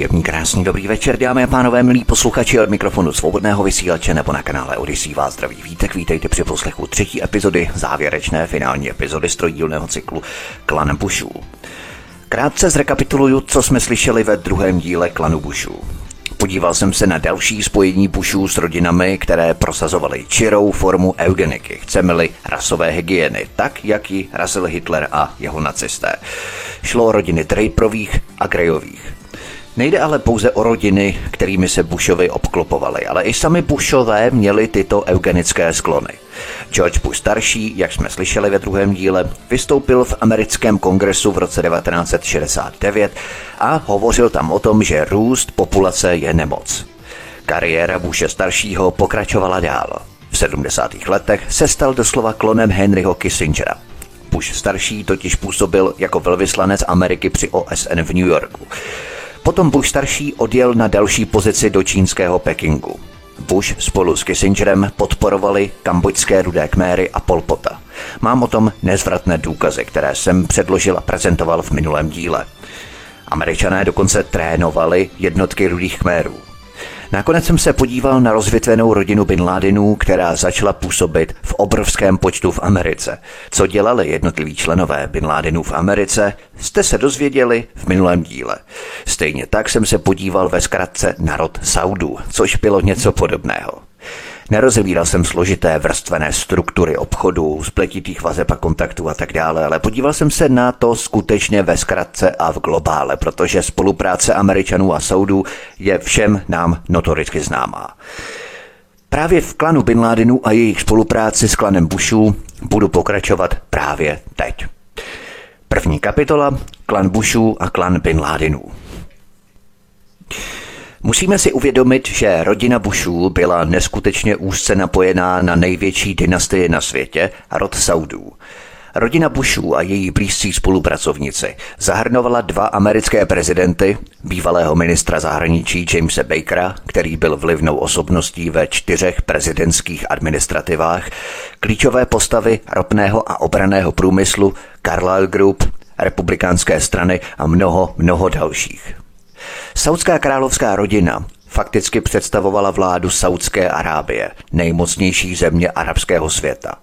Příjemný, krásný, dobrý večer, dámy a pánové, milí posluchači od mikrofonu svobodného vysílače nebo na kanále Odyssey vás zdraví vítek, vítejte při poslechu třetí epizody, závěrečné finální epizody strojdílného cyklu Klan Bushů. Krátce zrekapituluju, co jsme slyšeli ve druhém díle Klanu Bushů. Podíval jsem se na další spojení Bushů s rodinami, které prosazovaly čirou formu eugeniky, chceme-li rasové hygieny, tak, jak ji razil Hitler a jeho nacisté. Šlo o rodiny Draperových a Grejových. Nejde ale pouze o rodiny, kterými se Bushovi obklopovali, ale i sami Bushové měli tyto eugenické sklony. George Bush starší, jak jsme slyšeli ve druhém díle, vystoupil v americkém kongresu v roce 1969 a hovořil tam o tom, že růst populace je nemoc. Kariéra Bushe staršího pokračovala dál. V 70. letech se stal doslova klonem Henryho Kissingera. Bush starší totiž působil jako velvyslanec Ameriky při OSN v New Yorku. Potom Bush starší odjel na další pozici do čínského Pekingu. Bush spolu s Kissingerem podporovali kambočské rudé kméry a Polpota. Mám o tom nezvratné důkazy, které jsem předložil a prezentoval v minulém díle. Američané dokonce trénovali jednotky rudých kmérů. Nakonec jsem se podíval na rozvětvenou rodinu Bin Ladenů, která začala působit v obrovském počtu v Americe. Co dělali jednotliví členové Bin Ladenů v Americe, jste se dozvěděli v minulém díle. Stejně tak jsem se podíval ve zkratce na rod Saudů, což bylo něco podobného. Nerozebíral jsem složité vrstvené struktury obchodu, spletitých vazeb a kontaktů a tak dále, ale podíval jsem se na to skutečně ve zkratce a v globále, protože spolupráce Američanů a Saudů je všem nám notoricky známá. Právě v klanu Bin Ládinu a jejich spolupráci s klanem Bushů budu pokračovat právě teď. První kapitola Klan Bushů a klan Bin Ládinů. Musíme si uvědomit, že rodina Bushů byla neskutečně úzce napojená na největší dynastii na světě, rod Saudů. Rodina Bushů a její blízcí spolupracovníci zahrnovala dva americké prezidenty, bývalého ministra zahraničí Jamesa Bakera, který byl vlivnou osobností ve čtyřech prezidentských administrativách, klíčové postavy ropného a obraného průmyslu, Carlyle Group, republikánské strany a mnoho, mnoho dalších. Saudská královská rodina fakticky představovala vládu Saudské Arábie, nejmocnější země arabského světa.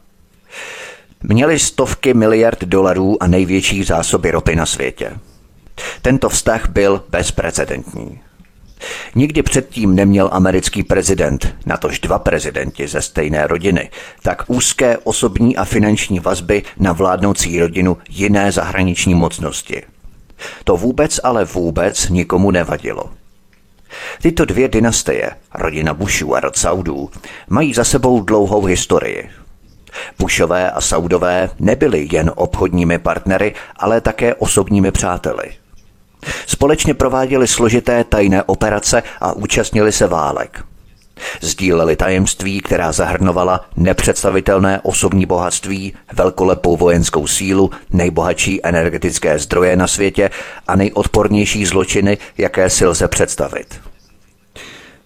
Měli stovky miliard dolarů a největší zásoby ropy na světě. Tento vztah byl bezprecedentní. Nikdy předtím neměl americký prezident, natož dva prezidenti ze stejné rodiny, tak úzké osobní a finanční vazby na vládnoucí rodinu jiné zahraniční mocnosti – to vůbec ale vůbec nikomu nevadilo. Tyto dvě dynastie, rodina Bushů a rod Saudů, mají za sebou dlouhou historii. Bushové a Saudové nebyli jen obchodními partnery, ale také osobními přáteli. Společně prováděli složité tajné operace a účastnili se válek – Sdíleli tajemství, která zahrnovala nepředstavitelné osobní bohatství, velkolepou vojenskou sílu, nejbohatší energetické zdroje na světě a nejodpornější zločiny, jaké si lze představit.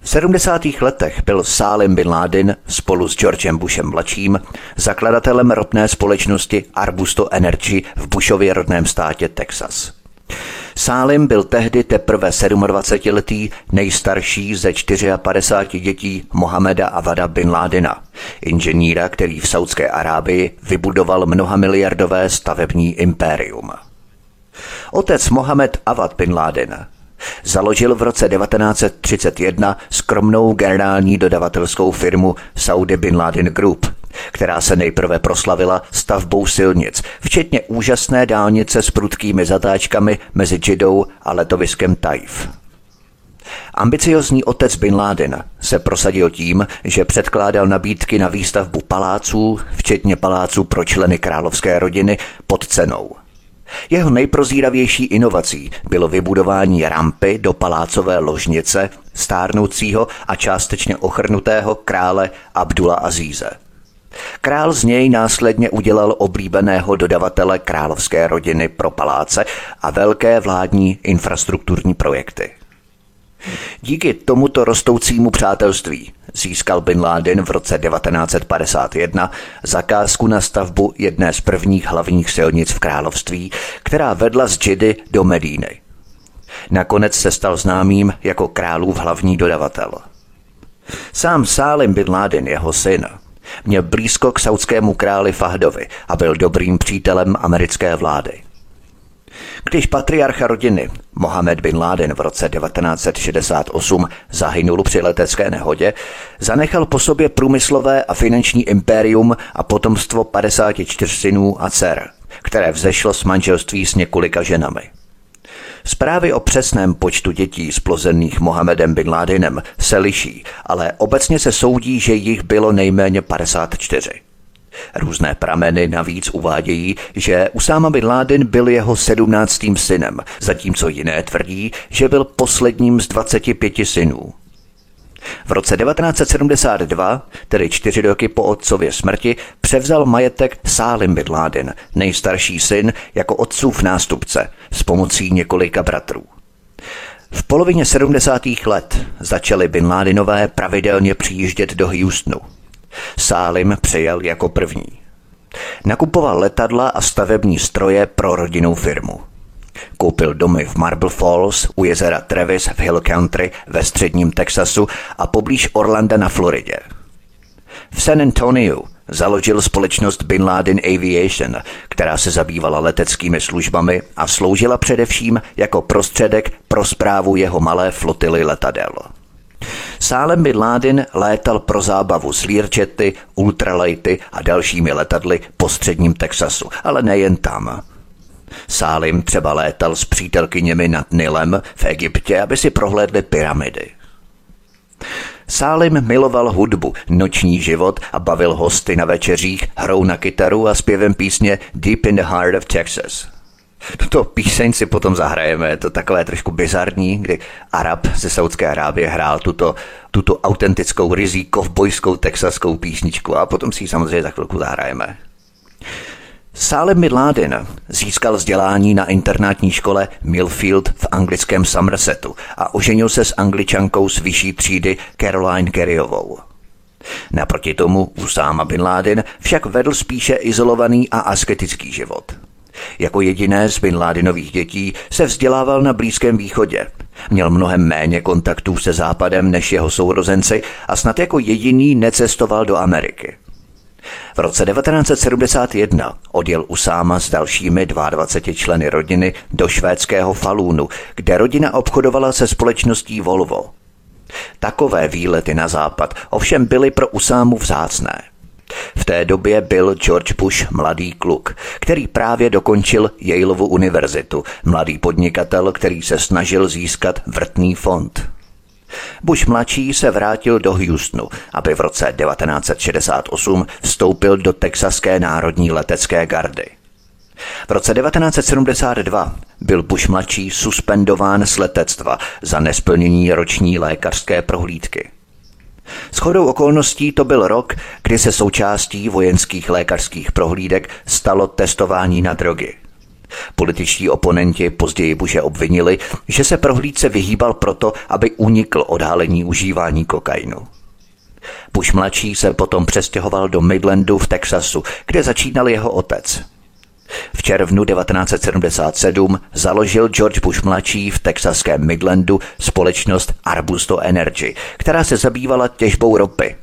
V 70. letech byl Salim bin Laden spolu s Georgem Bushem mladším zakladatelem ropné společnosti Arbusto Energy v Bushově rodném státě Texas. Sálim byl tehdy teprve 27-letý nejstarší ze 54 dětí Mohameda Avada bin Ládina, inženýra, který v Saudské Arábii vybudoval mnoha miliardové stavební impérium. Otec Mohamed Avad bin Laden založil v roce 1931 skromnou generální dodavatelskou firmu Saudi Bin Laden Group – která se nejprve proslavila stavbou silnic, včetně úžasné dálnice s prudkými zatáčkami mezi Jidou a letoviskem Taif. Ambiciozní otec Bin Laden se prosadil tím, že předkládal nabídky na výstavbu paláců, včetně paláců pro členy královské rodiny, pod cenou. Jeho nejprozíravější inovací bylo vybudování rampy do palácové ložnice stárnoucího a částečně ochrnutého krále Abdula Azíze. Král z něj následně udělal oblíbeného dodavatele královské rodiny pro paláce a velké vládní infrastrukturní projekty. Díky tomuto rostoucímu přátelství získal Bin Laden v roce 1951 zakázku na stavbu jedné z prvních hlavních silnic v království, která vedla z Džidy do Medíny. Nakonec se stal známým jako králův hlavní dodavatel. Sám Salim Bin Laden, jeho syn, měl blízko k saudskému králi Fahdovi a byl dobrým přítelem americké vlády. Když patriarcha rodiny Mohamed bin Laden v roce 1968 zahynul při letecké nehodě, zanechal po sobě průmyslové a finanční impérium a potomstvo 54 synů a dcer, které vzešlo z manželství s několika ženami. Zprávy o přesném počtu dětí splozených Mohamedem bin Ladenem se liší, ale obecně se soudí, že jich bylo nejméně 54. Různé prameny navíc uvádějí, že Usáma bin Laden byl jeho sedmnáctým synem, zatímco jiné tvrdí, že byl posledním z 25 synů. V roce 1972, tedy čtyři roky po otcově smrti, převzal majetek Sálim bin Laden, nejstarší syn, jako otcův nástupce, s pomocí několika bratrů. V polovině 70. let začaly Bin Ladenové pravidelně přijíždět do Houstonu. Sálim přijel jako první. Nakupoval letadla a stavební stroje pro rodinnou firmu. Koupil domy v Marble Falls, u jezera Travis v Hill Country ve středním Texasu a poblíž Orlanda na Floridě. V San Antonio založil společnost Bin Laden Aviation, která se zabývala leteckými službami a sloužila především jako prostředek pro zprávu jeho malé flotily letadel. Sálem Bin Laden létal pro zábavu s Learjety, ultralighty a dalšími letadly po středním Texasu, ale nejen tam. Sálim třeba létal s přítelkyněmi nad Nilem v Egyptě, aby si prohlédli pyramidy. Sálim miloval hudbu, noční život a bavil hosty na večeřích hrou na kytaru a zpěvem písně Deep in the Heart of Texas. Tuto píseň si potom zahrajeme, je to takové trošku bizarní, kdy Arab ze Saudské Arábie hrál tuto, tuto autentickou, rizí kovbojskou texaskou písničku a potom si ji samozřejmě za chvilku zahrajeme. Salem Bin Laden získal vzdělání na internátní škole Millfield v anglickém Somersetu a oženil se s angličankou z vyšší třídy Caroline Kerryovou. Naproti tomu Usáma Bin Laden však vedl spíše izolovaný a asketický život. Jako jediné z Bin Ladenových dětí se vzdělával na Blízkém východě. Měl mnohem méně kontaktů se západem než jeho sourozenci a snad jako jediný necestoval do Ameriky. V roce 1971 odjel Usáma s dalšími 22 členy rodiny do švédského Falunu, kde rodina obchodovala se společností Volvo. Takové výlety na západ ovšem byly pro Usámu vzácné. V té době byl George Bush mladý kluk, který právě dokončil Yaleovu univerzitu, mladý podnikatel, který se snažil získat vrtný fond. Bush mladší se vrátil do Houstonu, aby v roce 1968 vstoupil do Texaské národní letecké gardy. V roce 1972 byl Bush mladší suspendován z letectva za nesplnění roční lékařské prohlídky. S chodou okolností to byl rok, kdy se součástí vojenských lékařských prohlídek stalo testování na drogy. Političtí oponenti později Bushe obvinili, že se prohlídce vyhýbal proto, aby unikl odhalení užívání kokainu. Bush mladší se potom přestěhoval do Midlandu v Texasu, kde začínal jeho otec. V červnu 1977 založil George Bush mladší v texaském Midlandu společnost Arbusto Energy, která se zabývala těžbou ropy.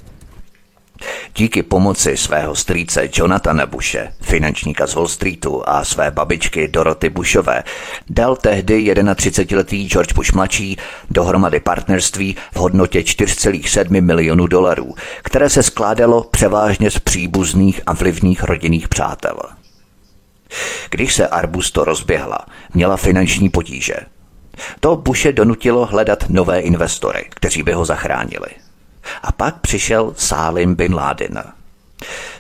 Díky pomoci svého strýce Jonathana Bushe, finančníka z Wall Streetu a své babičky Doroty Bushové, dal tehdy 31-letý George Bush mladší dohromady partnerství v hodnotě 4,7 milionů dolarů, které se skládalo převážně z příbuzných a vlivných rodinných přátel. Když se Arbusto rozběhla, měla finanční potíže. To Bushe donutilo hledat nové investory, kteří by ho zachránili. A pak přišel Salim bin Laden.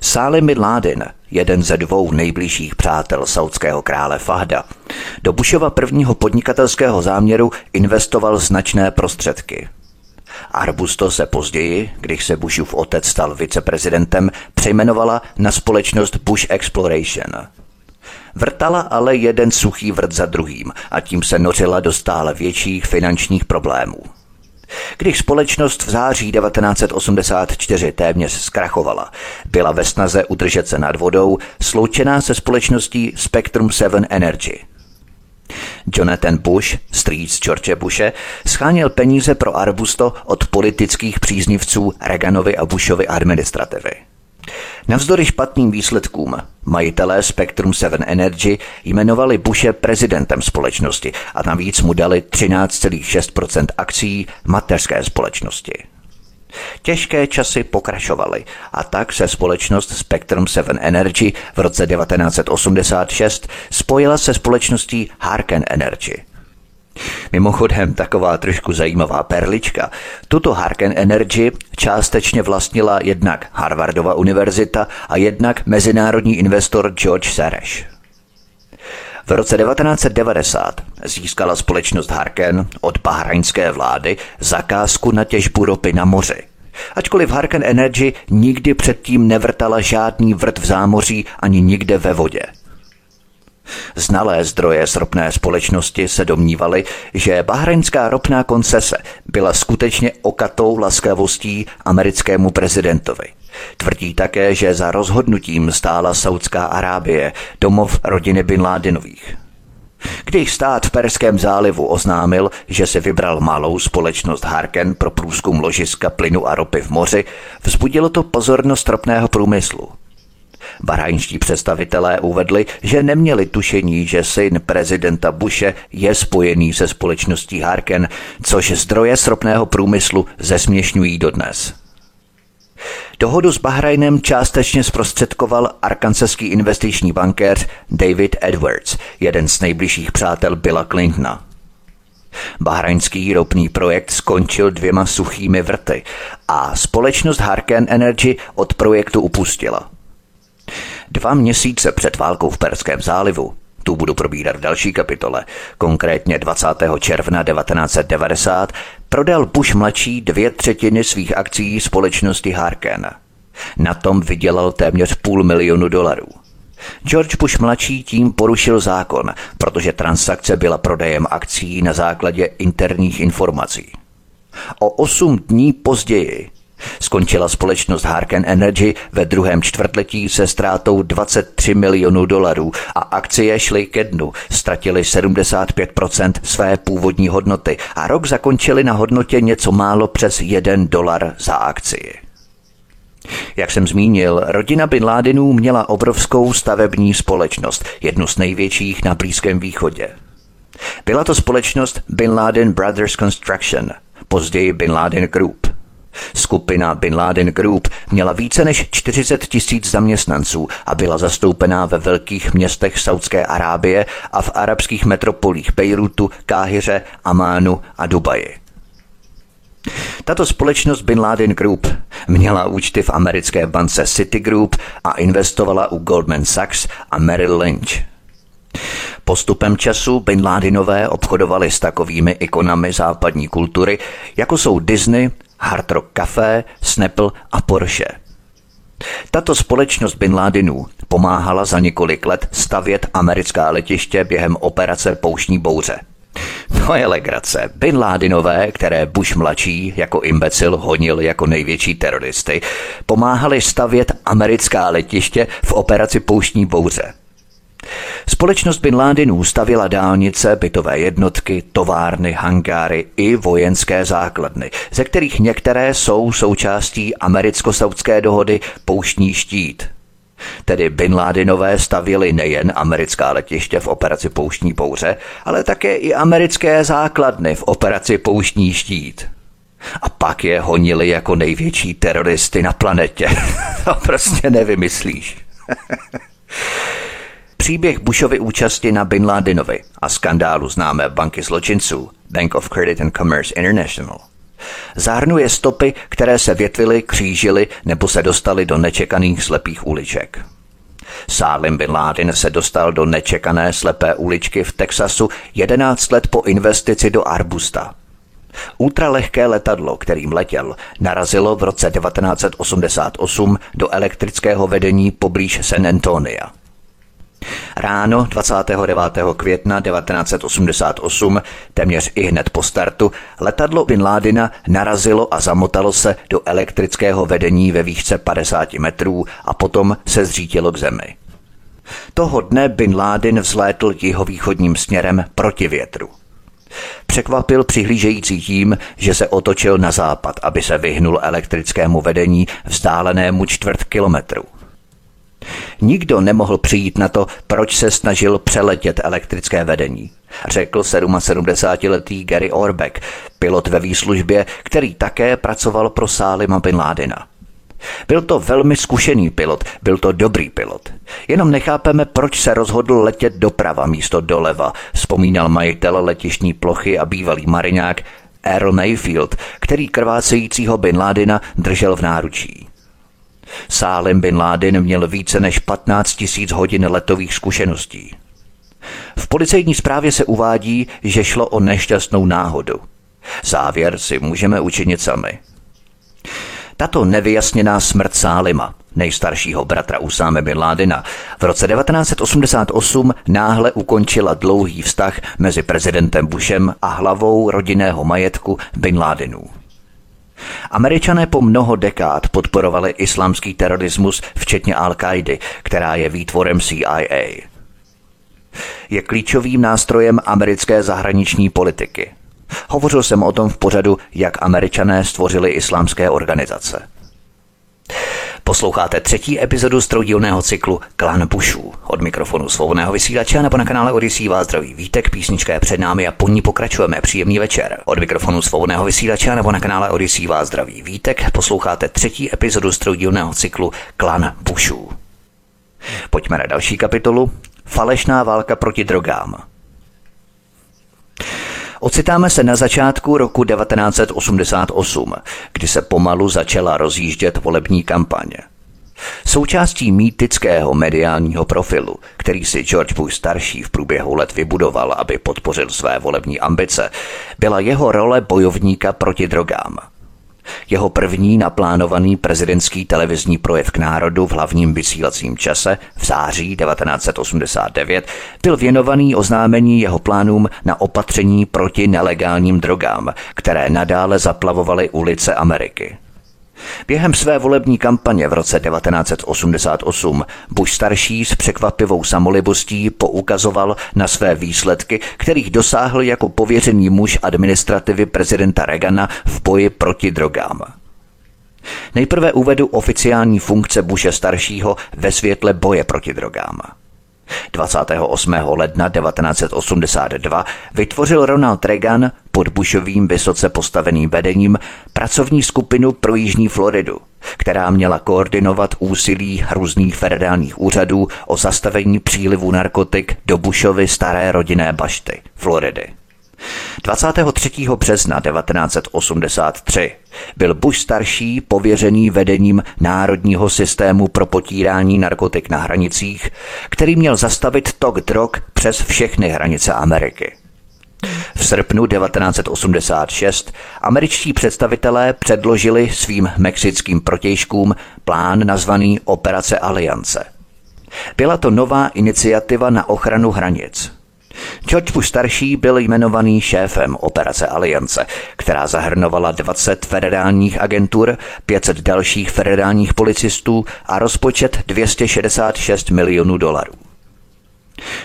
Salim bin Laden, jeden ze dvou nejbližších přátel saudského krále Fahda, do Bushova prvního podnikatelského záměru investoval značné prostředky. Arbusto se později, když se Bushův otec stal viceprezidentem, přejmenovala na společnost Bush Exploration. Vrtala ale jeden suchý vrt za druhým a tím se nořila do stále větších finančních problémů. Když společnost v září 1984 téměř zkrachovala, byla ve snaze udržet se nad vodou sloučená se společností Spectrum 7 Energy. Jonathan Bush, strýc George Bushe, schánil peníze pro Arbusto od politických příznivců Reaganovy a Bushovy administrativy. Navzdory špatným výsledkům majitelé Spectrum 7 Energy jmenovali Bushe prezidentem společnosti a navíc mu dali 13,6% akcí mateřské společnosti. Těžké časy pokračovaly a tak se společnost Spectrum 7 Energy v roce 1986 spojila se společností Harken Energy – Mimochodem, taková trošku zajímavá perlička. Tuto Harken Energy částečně vlastnila jednak Harvardova univerzita a jednak mezinárodní investor George Soros. V roce 1990 získala společnost Harken od bahrajnské vlády zakázku na těžbu ropy na moři. Ačkoliv Harken Energy nikdy předtím nevrtala žádný vrt v zámoří ani nikde ve vodě – Znalé zdroje z ropné společnosti se domnívali, že bahrajnská ropná koncese byla skutečně okatou laskavostí americkému prezidentovi. Tvrdí také, že za rozhodnutím stála Saudská Arábie, domov rodiny Bin Ládinových. Když stát v Perském zálivu oznámil, že se vybral malou společnost Harken pro průzkum ložiska plynu a ropy v moři, vzbudilo to pozornost ropného průmyslu. Bahrajnští představitelé uvedli, že neměli tušení, že syn prezidenta Bushe je spojený se společností Harken, což zdroje sropného průmyslu zesměšňují dodnes. Dohodu s Bahrajnem částečně zprostředkoval arkansaský investiční bankéř David Edwards, jeden z nejbližších přátel Billa Clintona. Bahrajnský ropný projekt skončil dvěma suchými vrty a společnost Harken Energy od projektu upustila – Dva měsíce před válkou v Perském zálivu tu budu probírat v další kapitole, konkrétně 20. června 1990, prodal Bush mladší dvě třetiny svých akcí společnosti Harken. Na tom vydělal téměř půl milionu dolarů. George Bush mladší tím porušil zákon, protože transakce byla prodejem akcí na základě interních informací. O osm dní později Skončila společnost Harken Energy ve druhém čtvrtletí se ztrátou 23 milionů dolarů a akcie šly ke dnu, ztratili 75% své původní hodnoty a rok zakončili na hodnotě něco málo přes 1 dolar za akci. Jak jsem zmínil, rodina Bin Ladenů měla obrovskou stavební společnost, jednu z největších na Blízkém východě. Byla to společnost Bin Laden Brothers Construction, později Bin Laden Group – Skupina Bin Laden Group měla více než 40 tisíc zaměstnanců a byla zastoupená ve velkých městech Saudské Arábie a v arabských metropolích Bejrutu, Káhyře, Amánu a Dubaji. Tato společnost Bin Laden Group měla účty v americké bance Citigroup a investovala u Goldman Sachs a Merrill Lynch. Postupem času Bin Ladenové obchodovali s takovými ikonami západní kultury, jako jsou Disney, Hard Rock Café, Snapple a Porsche. Tato společnost Bin Ladenů pomáhala za několik let stavět americká letiště během operace Pouštní bouře. To je legrace. Bin Ladenové, které Bush mladší jako imbecil honil jako největší teroristy, pomáhali stavět americká letiště v operaci Pouštní bouře. Společnost Bin Ladenů stavila dálnice, bytové jednotky, továrny, hangáry i vojenské základny, ze kterých některé jsou součástí americko-saudské dohody Pouštní štít. Tedy Bin Ladenové stavili nejen americká letiště v operaci Pouštní bouře, ale také i americké základny v operaci Pouštní štít. A pak je honili jako největší teroristy na planetě. to prostě nevymyslíš. Příběh Bushovy účasti na Bin Ladenovi a skandálu známé banky zločinců Bank of Credit and Commerce International zahrnuje stopy, které se větvily, křížily nebo se dostaly do nečekaných slepých uliček. Salim Bin Laden se dostal do nečekané slepé uličky v Texasu 11 let po investici do Arbusta. Ultralehké letadlo, kterým letěl, narazilo v roce 1988 do elektrického vedení poblíž San Antonia. Ráno 29. května 1988, téměř i hned po startu, letadlo Bin Ládina narazilo a zamotalo se do elektrického vedení ve výšce 50 metrů a potom se zřítilo k zemi. Toho dne Bin Laden vzlétl jihovýchodním směrem proti větru. Překvapil přihlížející tím, že se otočil na západ, aby se vyhnul elektrickému vedení vzdálenému čtvrt kilometru. Nikdo nemohl přijít na to, proč se snažil přeletět elektrické vedení. Řekl 77-letý Gary Orbeck, pilot ve výslužbě, který také pracoval pro Sálima Bin Ládina. Byl to velmi zkušený pilot, byl to dobrý pilot. Jenom nechápeme, proč se rozhodl letět doprava místo doleva, vzpomínal majitel letišní plochy a bývalý mariňák Earl Mayfield, který krvácejícího Bin Ládina držel v náručí. Sálem Bin Laden měl více než 15 tisíc hodin letových zkušeností. V policejní zprávě se uvádí, že šlo o nešťastnou náhodu. Závěr si můžeme učinit sami. Tato nevyjasněná smrt Sálima, nejstaršího bratra Usáme Bin Ládina, v roce 1988 náhle ukončila dlouhý vztah mezi prezidentem Bushem a hlavou rodinného majetku Bin Ládinů. Američané po mnoho dekád podporovali islámský terorismus, včetně Al-Kaidy, která je výtvorem CIA. Je klíčovým nástrojem americké zahraniční politiky. Hovořil jsem o tom v pořadu, jak američané stvořili islámské organizace. Posloucháte třetí epizodu z cyklu Klan Bushů. Od mikrofonu svobodného vysílače nebo na kanále Odisí vás zdraví vítek, písnička je před námi a po ní pokračujeme. Příjemný večer. Od mikrofonu svobodného vysílače nebo na kanále Odisí vás zdraví vítek. Posloucháte třetí epizodu z cyklu Klan Bushů. Pojďme na další kapitolu. Falešná válka proti drogám. Ocitáme se na začátku roku 1988, kdy se pomalu začala rozjíždět volební kampaně. Součástí mýtického mediálního profilu, který si George Bush starší v průběhu let vybudoval, aby podpořil své volební ambice, byla jeho role bojovníka proti drogám – jeho první naplánovaný prezidentský televizní projev k národu v hlavním vysílacím čase v září 1989 byl věnovaný oznámení jeho plánům na opatření proti nelegálním drogám, které nadále zaplavovaly ulice Ameriky. Během své volební kampaně v roce 1988 Bush starší s překvapivou samolibostí poukazoval na své výsledky, kterých dosáhl jako pověřený muž administrativy prezidenta Reagana v boji proti drogám. Nejprve uvedu oficiální funkce Bushe staršího ve světle boje proti drogám. 28. ledna 1982 vytvořil Ronald Reagan pod Bushovým vysoce postaveným vedením pracovní skupinu pro Jižní Floridu, která měla koordinovat úsilí různých federálních úřadů o zastavení přílivu narkotik do Bushovy staré rodinné bašty, Floridy. 23. března 1983 byl Bush starší pověřený vedením Národního systému pro potírání narkotik na hranicích, který měl zastavit tok drog přes všechny hranice Ameriky. V srpnu 1986 američtí představitelé předložili svým mexickým protějškům plán nazvaný Operace Aliance. Byla to nová iniciativa na ochranu hranic – George Bush starší byl jmenovaný šéfem operace Aliance, která zahrnovala 20 federálních agentur, 500 dalších federálních policistů a rozpočet 266 milionů dolarů.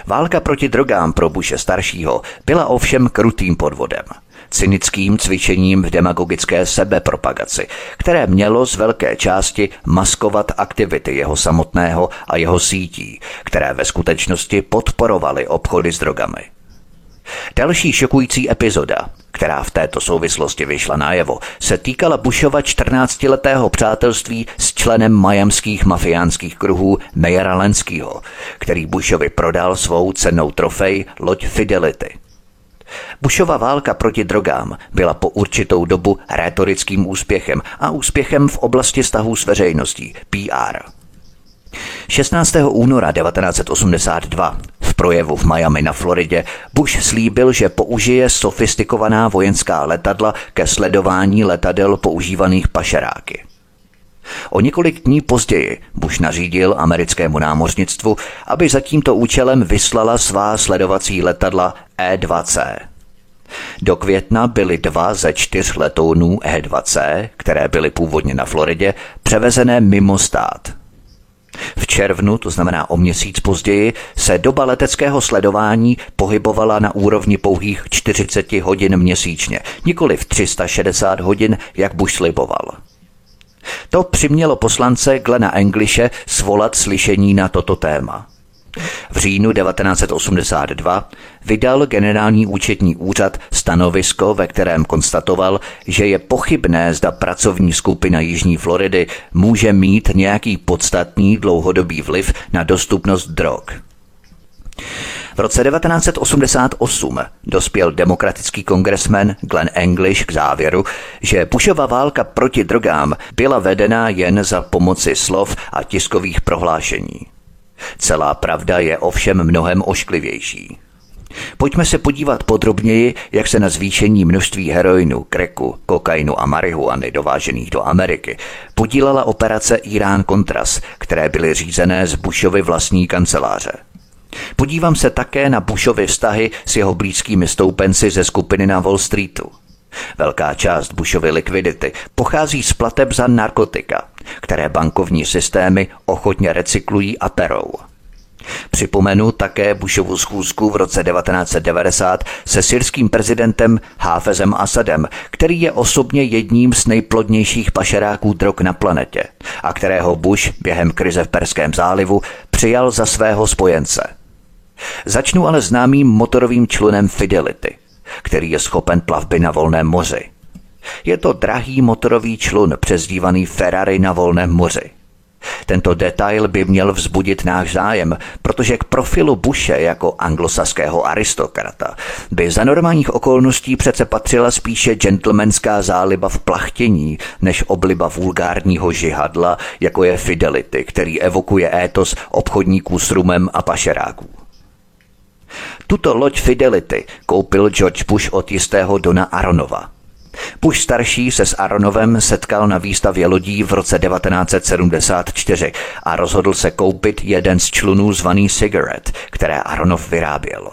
Válka proti drogám pro Bushe staršího byla ovšem krutým podvodem – cynickým cvičením v demagogické sebepropagaci, které mělo z velké části maskovat aktivity jeho samotného a jeho sítí, které ve skutečnosti podporovaly obchody s drogami. Další šokující epizoda, která v této souvislosti vyšla najevo, se týkala Bushova 14-letého přátelství s členem majamských mafiánských kruhů Mejera Lenskýho, který Bushovi prodal svou cenou trofej loď Fidelity – Bushova válka proti drogám byla po určitou dobu rétorickým úspěchem a úspěchem v oblasti vztahů s veřejností, PR. 16. února 1982 v V projevu v Miami na Floridě Bush slíbil, že použije sofistikovaná vojenská letadla ke sledování letadel používaných pašeráky. O několik dní později Bush nařídil americkému námořnictvu, aby za tímto účelem vyslala svá sledovací letadla E-2C. Do května byly dva ze čtyř letounů E-2C, které byly původně na Floridě, převezené mimo stát. V červnu, to znamená o měsíc později, se doba leteckého sledování pohybovala na úrovni pouhých 40 hodin měsíčně, nikoli v 360 hodin, jak Bush sliboval. To přimělo poslance Glena Englishe svolat slyšení na toto téma. V říjnu 1982 vydal generální účetní úřad stanovisko, ve kterém konstatoval, že je pochybné, zda pracovní skupina Jižní Floridy může mít nějaký podstatný dlouhodobý vliv na dostupnost drog. V roce 1988 dospěl demokratický kongresmen Glenn English k závěru, že Bushova válka proti drogám byla vedena jen za pomoci slov a tiskových prohlášení. Celá pravda je ovšem mnohem ošklivější. Pojďme se podívat podrobněji, jak se na zvýšení množství heroinu, kreku, kokainu a marihuany dovážených do Ameriky podílela operace Irán Contras, které byly řízené z Bushovy vlastní kanceláře. Podívám se také na Bushovy vztahy s jeho blízkými stoupenci ze skupiny na Wall Streetu. Velká část Bushovy likvidity pochází z plateb za narkotika, které bankovní systémy ochotně recyklují a perou. Připomenu také Bushovu schůzku v roce 1990 se syrským prezidentem Háfezem Asadem, který je osobně jedním z nejplodnějších pašeráků drog na planetě a kterého Bush během krize v Perském zálivu přijal za svého spojence – Začnu ale známým motorovým člunem Fidelity, který je schopen plavby na volném moři. Je to drahý motorový člun přezdívaný Ferrari na volném moři. Tento detail by měl vzbudit náš zájem, protože k profilu Bushe jako anglosaského aristokrata by za normálních okolností přece patřila spíše gentlemanská záliba v plachtění, než obliba vulgárního žihadla, jako je Fidelity, který evokuje étos obchodníků s rumem a pašeráků. Tuto loď Fidelity koupil George Bush od jistého Dona Aronova. Bush starší se s Aronovem setkal na výstavě lodí v roce 1974 a rozhodl se koupit jeden z člunů zvaný Cigarette, které Aronov vyráběl.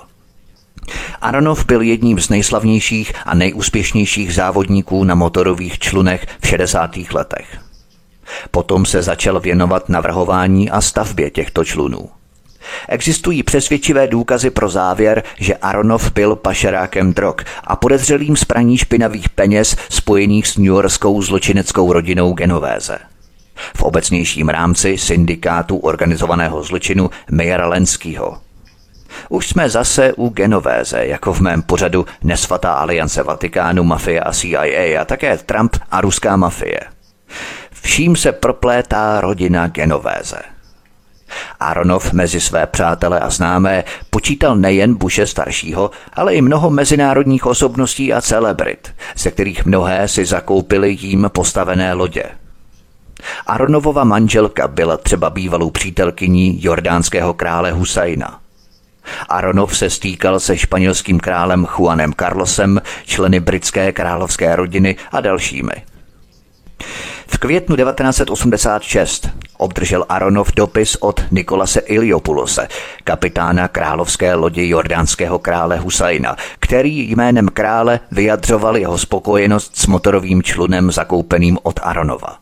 Aronov byl jedním z nejslavnějších a nejúspěšnějších závodníků na motorových člunech v 60. letech. Potom se začal věnovat navrhování a stavbě těchto člunů. Existují přesvědčivé důkazy pro závěr, že Aronov byl pašerákem drog a podezřelým z praní špinavých peněz spojených s Yorkskou zločineckou rodinou Genovéze. V obecnějším rámci syndikátu organizovaného zločinu Mejera Lenskýho. Už jsme zase u Genovéze, jako v mém pořadu Nesvatá aliance Vatikánu, mafie a CIA a také Trump a ruská mafie. Vším se proplétá rodina Genovéze. Aronov mezi své přátele a známé počítal nejen Bushe staršího, ale i mnoho mezinárodních osobností a celebrit, ze kterých mnohé si zakoupili jím postavené lodě. Aronovova manželka byla třeba bývalou přítelkyní jordánského krále Husajna. Aronov se stýkal se španělským králem Juanem Carlosem, členy britské královské rodiny a dalšími. V květnu 1986 obdržel Aronov dopis od Nikolase Iliopulose, kapitána královské lodi jordánského krále Husajna, který jménem krále vyjadřoval jeho spokojenost s motorovým člunem zakoupeným od Aronova.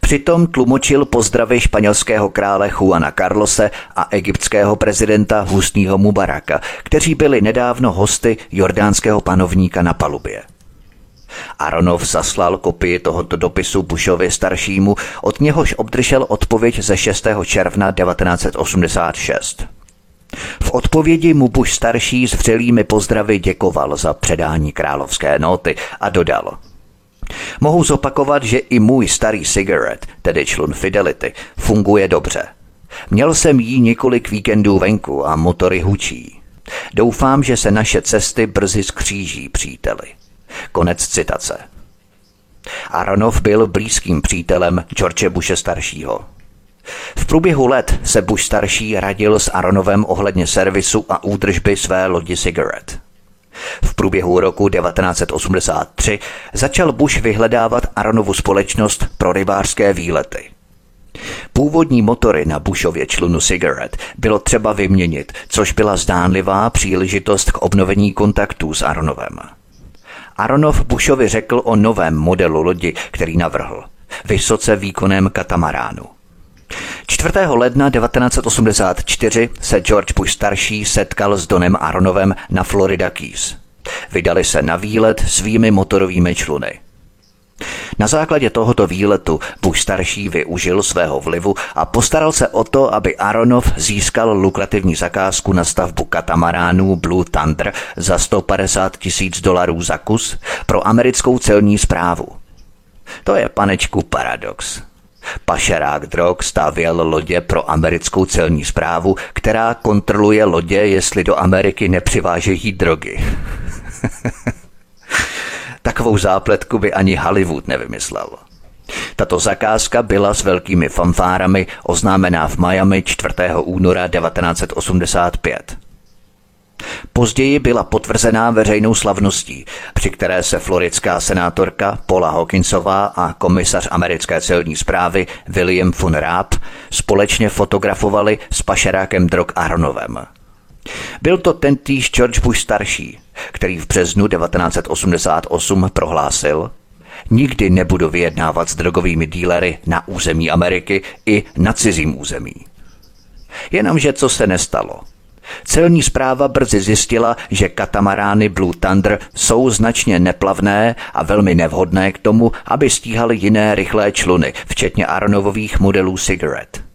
Přitom tlumočil pozdravy španělského krále Juana Carlose a egyptského prezidenta Husního Mubaraka, kteří byli nedávno hosty jordánského panovníka na palubě. Aronov zaslal kopii tohoto dopisu Bushovi staršímu, od něhož obdržel odpověď ze 6. června 1986. V odpovědi mu Bush starší s vřelými pozdravy děkoval za předání královské noty a dodal Mohu zopakovat, že i můj starý cigaret, tedy člun Fidelity, funguje dobře. Měl jsem jí několik víkendů venku a motory hučí. Doufám, že se naše cesty brzy skříží, příteli. Konec citace. Aronov byl blízkým přítelem George Bushe staršího. V průběhu let se Bush starší radil s Aronovem ohledně servisu a údržby své lodi Cigarette. V průběhu roku 1983 začal Bush vyhledávat Aronovu společnost pro rybářské výlety. Původní motory na Bushově člunu Cigarette bylo třeba vyměnit, což byla zdánlivá příležitost k obnovení kontaktů s Aronovem. Aronov Bushovi řekl o novém modelu lodi, který navrhl. Vysoce výkonném katamaránu. 4. ledna 1984 se George Bush starší setkal s Donem Aronovem na Florida Keys. Vydali se na výlet svými motorovými čluny. Na základě tohoto výletu Bush starší využil svého vlivu a postaral se o to, aby Aronov získal lukrativní zakázku na stavbu katamaránů Blue Thunder za 150 tisíc dolarů za kus pro americkou celní zprávu. To je panečku paradox. Pašerák drog stavěl lodě pro americkou celní zprávu, která kontroluje lodě, jestli do Ameriky nepřivážejí drogy. Takovou zápletku by ani Hollywood nevymyslel. Tato zakázka byla s velkými fanfárami oznámená v Miami 4. února 1985. Později byla potvrzená veřejnou slavností, při které se floridská senátorka Paula Hawkinsová a komisař americké celní zprávy William von Raab společně fotografovali s pašerákem drog Aronovem. Byl to tentýž George Bush starší, který v březnu 1988 prohlásil, nikdy nebudu vyjednávat s drogovými dílery na území Ameriky i na cizím území. Jenomže co se nestalo – Celní zpráva brzy zjistila, že katamarány Blue Thunder jsou značně neplavné a velmi nevhodné k tomu, aby stíhaly jiné rychlé čluny, včetně Aronových modelů Cigarette.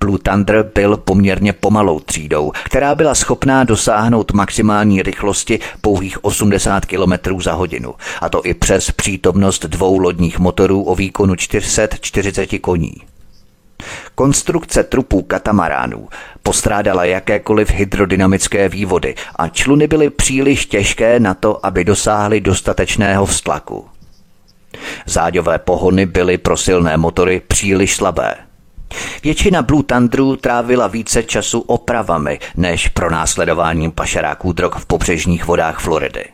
Blue Thunder byl poměrně pomalou třídou, která byla schopná dosáhnout maximální rychlosti pouhých 80 km za hodinu, a to i přes přítomnost dvou lodních motorů o výkonu 440 koní. Konstrukce trupů katamaránů postrádala jakékoliv hydrodynamické vývody a čluny byly příliš těžké na to, aby dosáhly dostatečného vztlaku. Záďové pohony byly pro silné motory příliš slabé. Většina Blue Thunderů trávila více času opravami než pro následováním pašeráků drog v pobřežních vodách Floridy.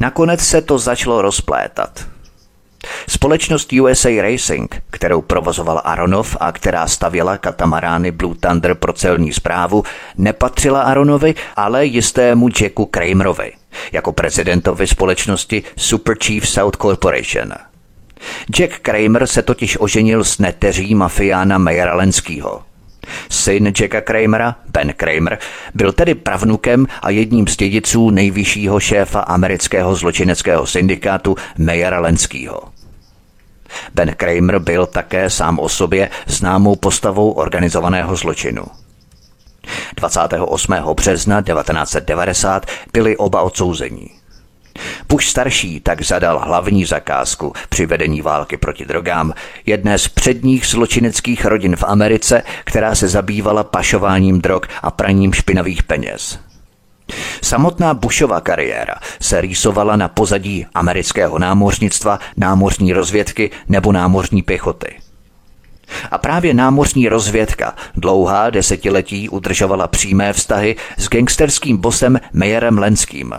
Nakonec se to začalo rozplétat – Společnost USA Racing, kterou provozoval Aronov a která stavěla katamarány Blue Thunder pro celní zprávu, nepatřila Aronovi, ale jistému Jacku Kramerovi, jako prezidentovi společnosti Super Chief South Corporation. Jack Kramer se totiž oženil s neteří mafiána Mayera Lenskýho. Syn Jacka Kramera, Ben Kramer, byl tedy pravnukem a jedním z dědiců nejvyššího šéfa amerického zločineckého syndikátu Mayera Lenskýho. Ben Kramer byl také sám o sobě známou postavou organizovaného zločinu. 28. března 1990 byli oba odsouzení. Bush starší tak zadal hlavní zakázku při vedení války proti drogám jedné z předních zločineckých rodin v Americe, která se zabývala pašováním drog a praním špinavých peněz. Samotná Bushova kariéra se rýsovala na pozadí amerického námořnictva, námořní rozvědky nebo námořní pěchoty. A právě námořní rozvědka dlouhá desetiletí udržovala přímé vztahy s gangsterským bosem Mayerem Lenským.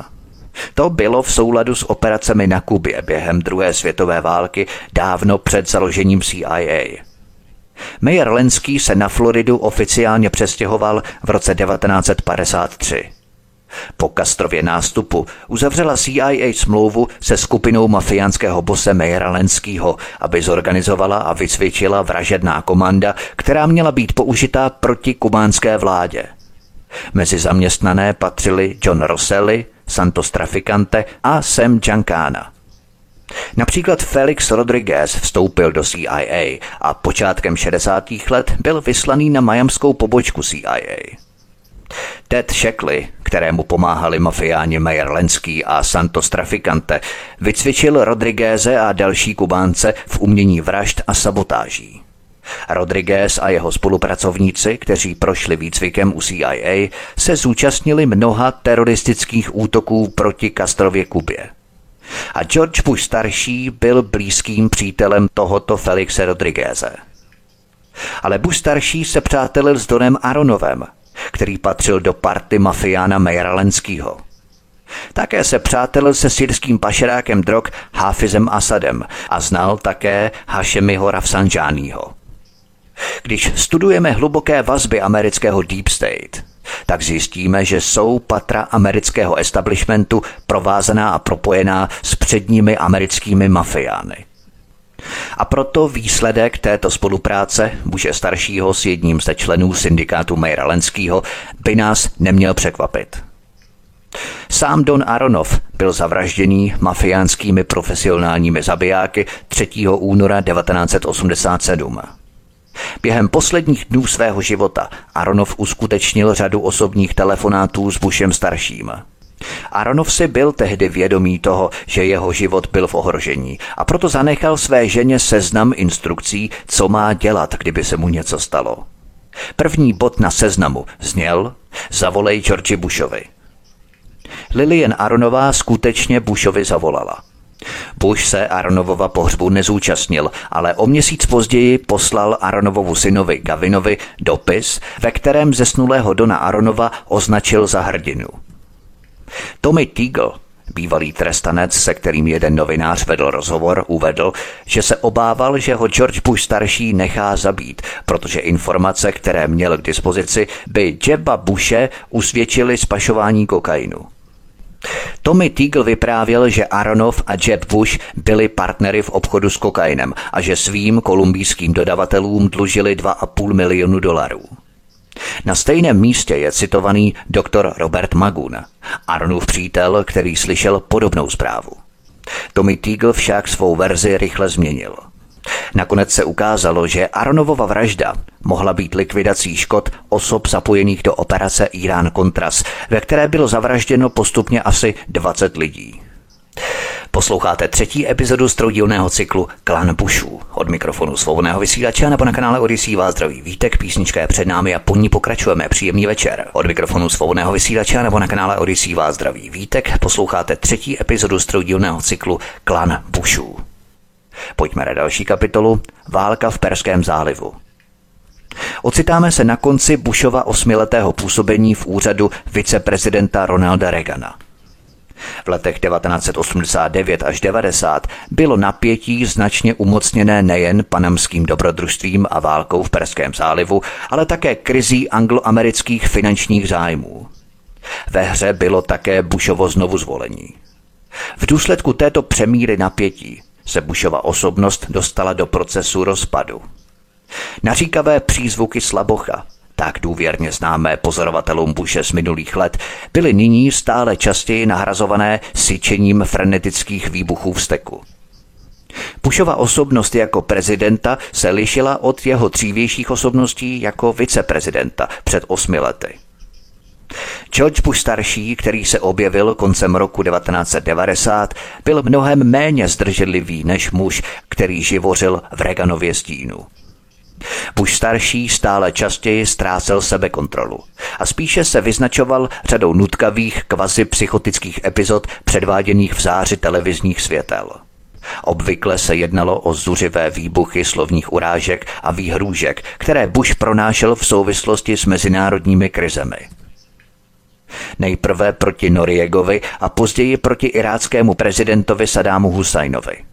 To bylo v souladu s operacemi na Kubě během druhé světové války dávno před založením CIA. Mayer Lenský se na Floridu oficiálně přestěhoval v roce 1953. Po Kastrově nástupu uzavřela CIA smlouvu se skupinou mafiánského bose Mejera Lenskýho, aby zorganizovala a vycvičila vražedná komanda, která měla být použitá proti kubánské vládě. Mezi zaměstnané patřili John Rosselli, Santos Traficante a Sam Giancana. Například Felix Rodriguez vstoupil do CIA a počátkem 60. let byl vyslaný na majamskou pobočku CIA. Ted Shackley, kterému pomáhali mafiáni Meyer Lenský a Santos Traficante, vycvičil Rodrigueze a další Kubánce v umění vražd a sabotáží. Rodriguez a jeho spolupracovníci, kteří prošli výcvikem u CIA, se zúčastnili mnoha teroristických útoků proti Castrově Kubě. A George Bush starší byl blízkým přítelem tohoto Felixe Rodrigueze. Ale Bush starší se přátelil s Donem Aronovem, který patřil do party mafiána Mejralenského. Také se přátelil se syrským pašerákem drog Hafizem Asadem a znal také Hašemiho Rafsanjányho. Když studujeme hluboké vazby amerického Deep State, tak zjistíme, že jsou patra amerického establishmentu provázaná a propojená s předními americkými mafiány. A proto výsledek této spolupráce muže staršího s jedním ze členů syndikátu Mejralenského by nás neměl překvapit. Sám Don Aronov byl zavražděný mafiánskými profesionálními zabijáky 3. února 1987. Během posledních dnů svého života Aronov uskutečnil řadu osobních telefonátů s Bushem starším. Aronov si byl tehdy vědomý toho, že jeho život byl v ohrožení a proto zanechal své ženě seznam instrukcí, co má dělat, kdyby se mu něco stalo. První bod na seznamu zněl Zavolej George Bushovi. Lilian Aronová skutečně Bushovi zavolala. Bush se Aronovova pohřbu nezúčastnil, ale o měsíc později poslal Aronovovu synovi Gavinovi dopis, ve kterém zesnulého Dona Aronova označil za hrdinu. Tommy Teagle, bývalý trestanec, se kterým jeden novinář vedl rozhovor, uvedl, že se obával, že ho George Bush starší nechá zabít, protože informace, které měl k dispozici, by Jeba Bushe usvědčily spašování kokainu. Tommy Teagle vyprávěl, že Aronov a Jeb Bush byli partnery v obchodu s kokainem a že svým kolumbijským dodavatelům dlužili 2,5 milionu dolarů. Na stejném místě je citovaný doktor Robert Magun, Arnův přítel, který slyšel podobnou zprávu. Tommy Teagle však svou verzi rychle změnil. Nakonec se ukázalo, že Aronovova vražda mohla být likvidací škod osob zapojených do operace Irán Contras, ve které bylo zavražděno postupně asi 20 lidí. Posloucháte třetí epizodu z cyklu Klan Bushů. Od mikrofonu svobodného vysílače nebo na kanále Odisí vás zdraví vítek, písnička je před námi a po ní pokračujeme. Příjemný večer. Od mikrofonu svobodného vysílače nebo na kanále Odisí vás zdraví vítek. Posloucháte třetí epizodu z cyklu Klan Bushů. Pojďme na další kapitolu Válka v Perském zálivu. Ocitáme se na konci Bushova osmiletého působení v úřadu viceprezidenta Ronalda Reagana – v letech 1989 až 90 bylo napětí značně umocněné nejen panamským dobrodružstvím a válkou v Perském zálivu, ale také krizí angloamerických finančních zájmů. Ve hře bylo také Bushovo znovu zvolení. V důsledku této přemíry napětí se Bushova osobnost dostala do procesu rozpadu. Naříkavé přízvuky slabocha, tak důvěrně známé pozorovatelům Bushe z minulých let, byly nyní stále častěji nahrazované syčením frenetických výbuchů v steku. Bushova osobnost jako prezidenta se lišila od jeho dřívějších osobností jako viceprezidenta před osmi lety. George Bush starší, který se objevil koncem roku 1990, byl mnohem méně zdrženlivý než muž, který živořil v Reaganově stínu. Bush starší stále častěji ztrácel sebekontrolu a spíše se vyznačoval řadou nutkavých kvazi psychotických epizod předváděných v záři televizních světel. Obvykle se jednalo o zuřivé výbuchy slovních urážek a výhrůžek, které Bush pronášel v souvislosti s mezinárodními krizemi. Nejprve proti Noriegovi a později proti iráckému prezidentovi Sadámu Husajnovi –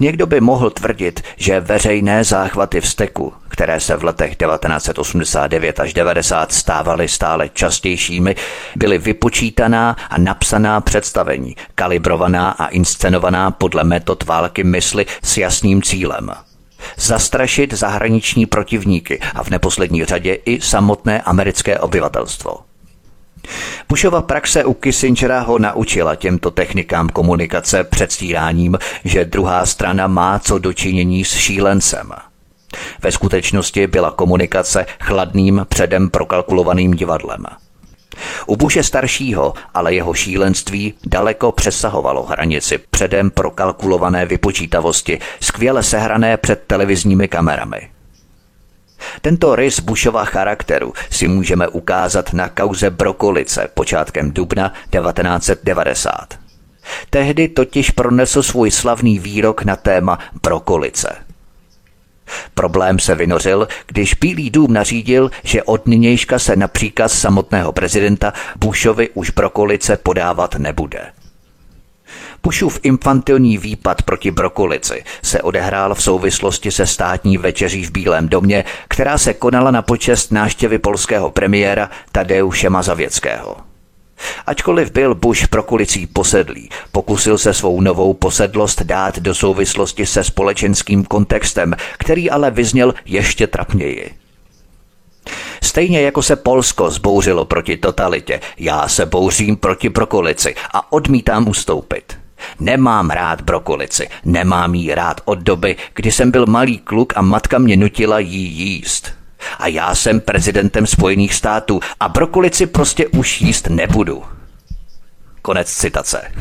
Někdo by mohl tvrdit, že veřejné záchvaty vzteku, které se v letech 1989 až 90 stávaly stále častějšími, byly vypočítaná a napsaná představení, kalibrovaná a inscenovaná podle metod války mysli s jasným cílem zastrašit zahraniční protivníky a v neposlední řadě i samotné americké obyvatelstvo. Bushova praxe u Kissingera ho naučila těmto technikám komunikace předstíráním, že druhá strana má co dočinění s šílencem. Ve skutečnosti byla komunikace chladným předem prokalkulovaným divadlem. U Buše staršího ale jeho šílenství daleko přesahovalo hranici předem prokalkulované vypočítavosti, skvěle sehrané před televizními kamerami. Tento rys Bushova charakteru si můžeme ukázat na kauze Brokolice počátkem dubna 1990. Tehdy totiž pronesl svůj slavný výrok na téma Brokolice. Problém se vynořil, když Bílý dům nařídil, že od nynějška se na příkaz samotného prezidenta Bushovi už brokolice podávat nebude. Bushův infantilní výpad proti brokolici se odehrál v souvislosti se státní večeří v Bílém domě, která se konala na počest náštěvy polského premiéra Tadeuše Mazavěckého. Ačkoliv byl Bush prokulicí posedlý, pokusil se svou novou posedlost dát do souvislosti se společenským kontextem, který ale vyzněl ještě trapněji. Stejně jako se Polsko zbouřilo proti totalitě, já se bouřím proti brokolici a odmítám ustoupit. Nemám rád brokolici, nemám jí rád od doby, kdy jsem byl malý kluk a matka mě nutila jí jíst. A já jsem prezidentem Spojených států a brokolici prostě už jíst nebudu. Konec citace.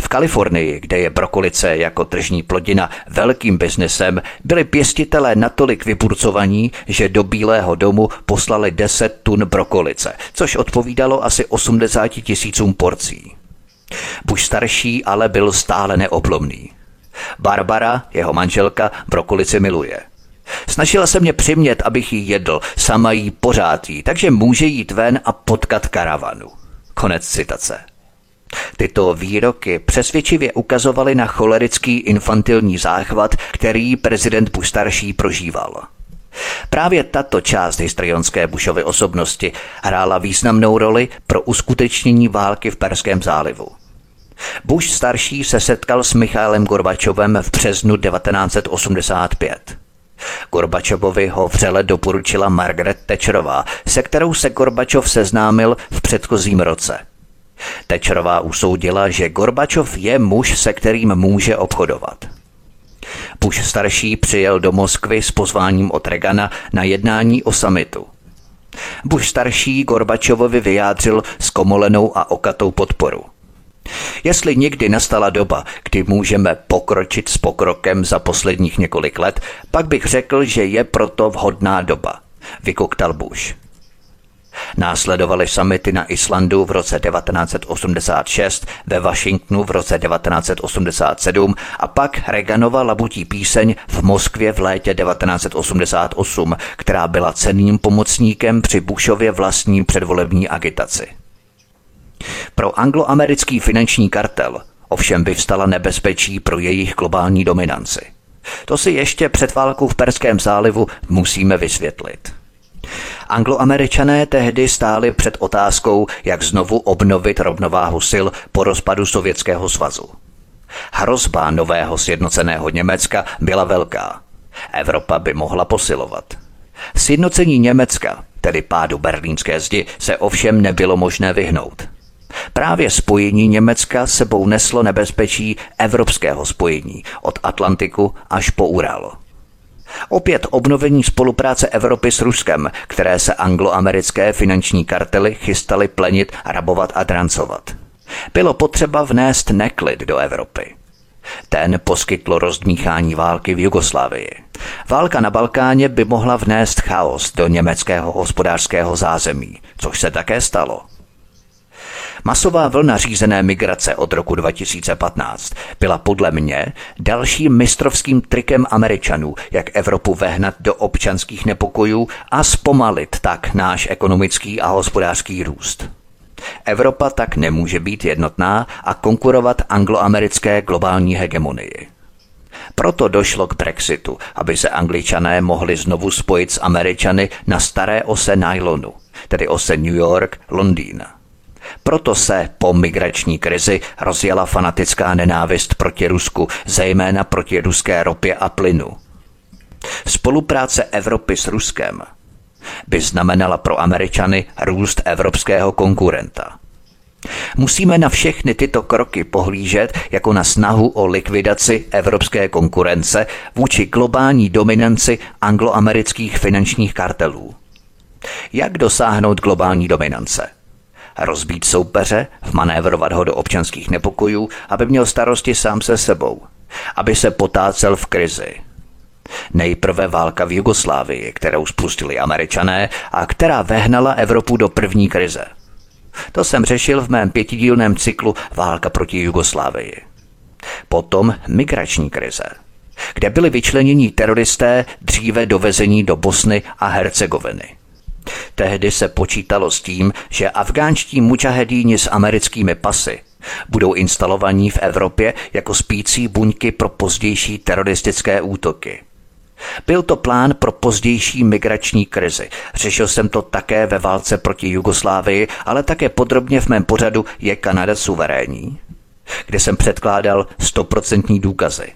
V Kalifornii, kde je brokolice jako tržní plodina velkým biznesem, byli pěstitelé natolik vyburcovaní, že do Bílého domu poslali 10 tun brokolice, což odpovídalo asi 80 tisícům porcí. Bush starší ale byl stále neoblomný. Barbara, jeho manželka, brokolici miluje. Snažila se mě přimět, abych ji jedl, sama jí pořád jí, takže může jít ven a potkat karavanu. Konec citace. Tyto výroky přesvědčivě ukazovaly na cholerický infantilní záchvat, který prezident Bush starší prožíval. Právě tato část histrionské Bushovy osobnosti hrála významnou roli pro uskutečnění války v Perském zálivu. Bush starší se setkal s Michailem Gorbačovem v březnu 1985. Gorbačovovi ho vřele doporučila Margaret Thatcherová, se kterou se Gorbačov seznámil v předchozím roce. Thatcherová usoudila, že Gorbačov je muž, se kterým může obchodovat. Bush starší přijel do Moskvy s pozváním od Regana na jednání o samitu. Bush starší Gorbačovovi vyjádřil komolenou a okatou podporu. Jestli někdy nastala doba, kdy můžeme pokročit s pokrokem za posledních několik let, pak bych řekl, že je proto vhodná doba, vykoktal Bush. Následovaly samity na Islandu v roce 1986, ve Washingtonu v roce 1987 a pak Reaganova labutí píseň v Moskvě v létě 1988, která byla cenným pomocníkem při Bushově vlastní předvolební agitaci. Pro angloamerický finanční kartel ovšem vyvstala nebezpečí pro jejich globální dominanci. To si ještě před válkou v Perském zálivu musíme vysvětlit. Angloameričané tehdy stáli před otázkou, jak znovu obnovit rovnováhu sil po rozpadu Sovětského svazu. Hrozba nového sjednoceného Německa byla velká. Evropa by mohla posilovat. Sjednocení Německa, tedy pádu berlínské zdi, se ovšem nebylo možné vyhnout. Právě spojení Německa sebou neslo nebezpečí evropského spojení od Atlantiku až po Ural. Opět obnovení spolupráce Evropy s Ruskem, které se angloamerické finanční kartely chystaly plenit, rabovat a drancovat. Bylo potřeba vnést neklid do Evropy. Ten poskytlo rozdmíchání války v Jugoslávii. Válka na Balkáně by mohla vnést chaos do německého hospodářského zázemí, což se také stalo. Masová vlna řízené migrace od roku 2015 byla podle mě dalším mistrovským trikem Američanů, jak Evropu vehnat do občanských nepokojů a zpomalit tak náš ekonomický a hospodářský růst. Evropa tak nemůže být jednotná a konkurovat angloamerické globální hegemonii. Proto došlo k Brexitu, aby se angličané mohli znovu spojit s Američany na staré ose nylonu, tedy ose New York, Londýn. Proto se po migrační krizi rozjela fanatická nenávist proti Rusku, zejména proti ruské ropě a plynu. Spolupráce Evropy s Ruskem by znamenala pro Američany růst evropského konkurenta. Musíme na všechny tyto kroky pohlížet jako na snahu o likvidaci evropské konkurence vůči globální dominanci angloamerických finančních kartelů. Jak dosáhnout globální dominance? Rozbít soupeře, vmanévrovat ho do občanských nepokojů, aby měl starosti sám se sebou, aby se potácel v krizi. Nejprve válka v Jugoslávii, kterou spustili američané a která vehnala Evropu do první krize. To jsem řešil v mém pětidílném cyklu Válka proti Jugoslávii. Potom migrační krize. kde byli vyčleněni teroristé dříve dovezení do Bosny a Hercegoviny. Tehdy se počítalo s tím, že afgánští mučahedíni s americkými pasy budou instalovaní v Evropě jako spící buňky pro pozdější teroristické útoky. Byl to plán pro pozdější migrační krizi. Řešil jsem to také ve válce proti Jugoslávii, ale také podrobně v mém pořadu Je Kanada suverénní, kde jsem předkládal stoprocentní důkazy.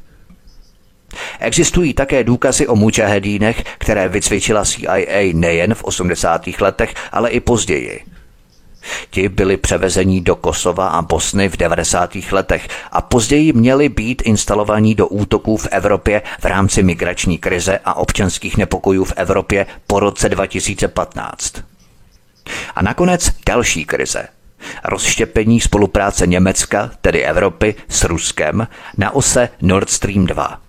Existují také důkazy o mučahedínech, které vycvičila CIA nejen v 80. letech, ale i později. Ti byli převezení do Kosova a Bosny v 90. letech a později měli být instalovaní do útoků v Evropě v rámci migrační krize a občanských nepokojů v Evropě po roce 2015. A nakonec další krize. Rozštěpení spolupráce Německa, tedy Evropy, s Ruskem na ose Nord Stream 2.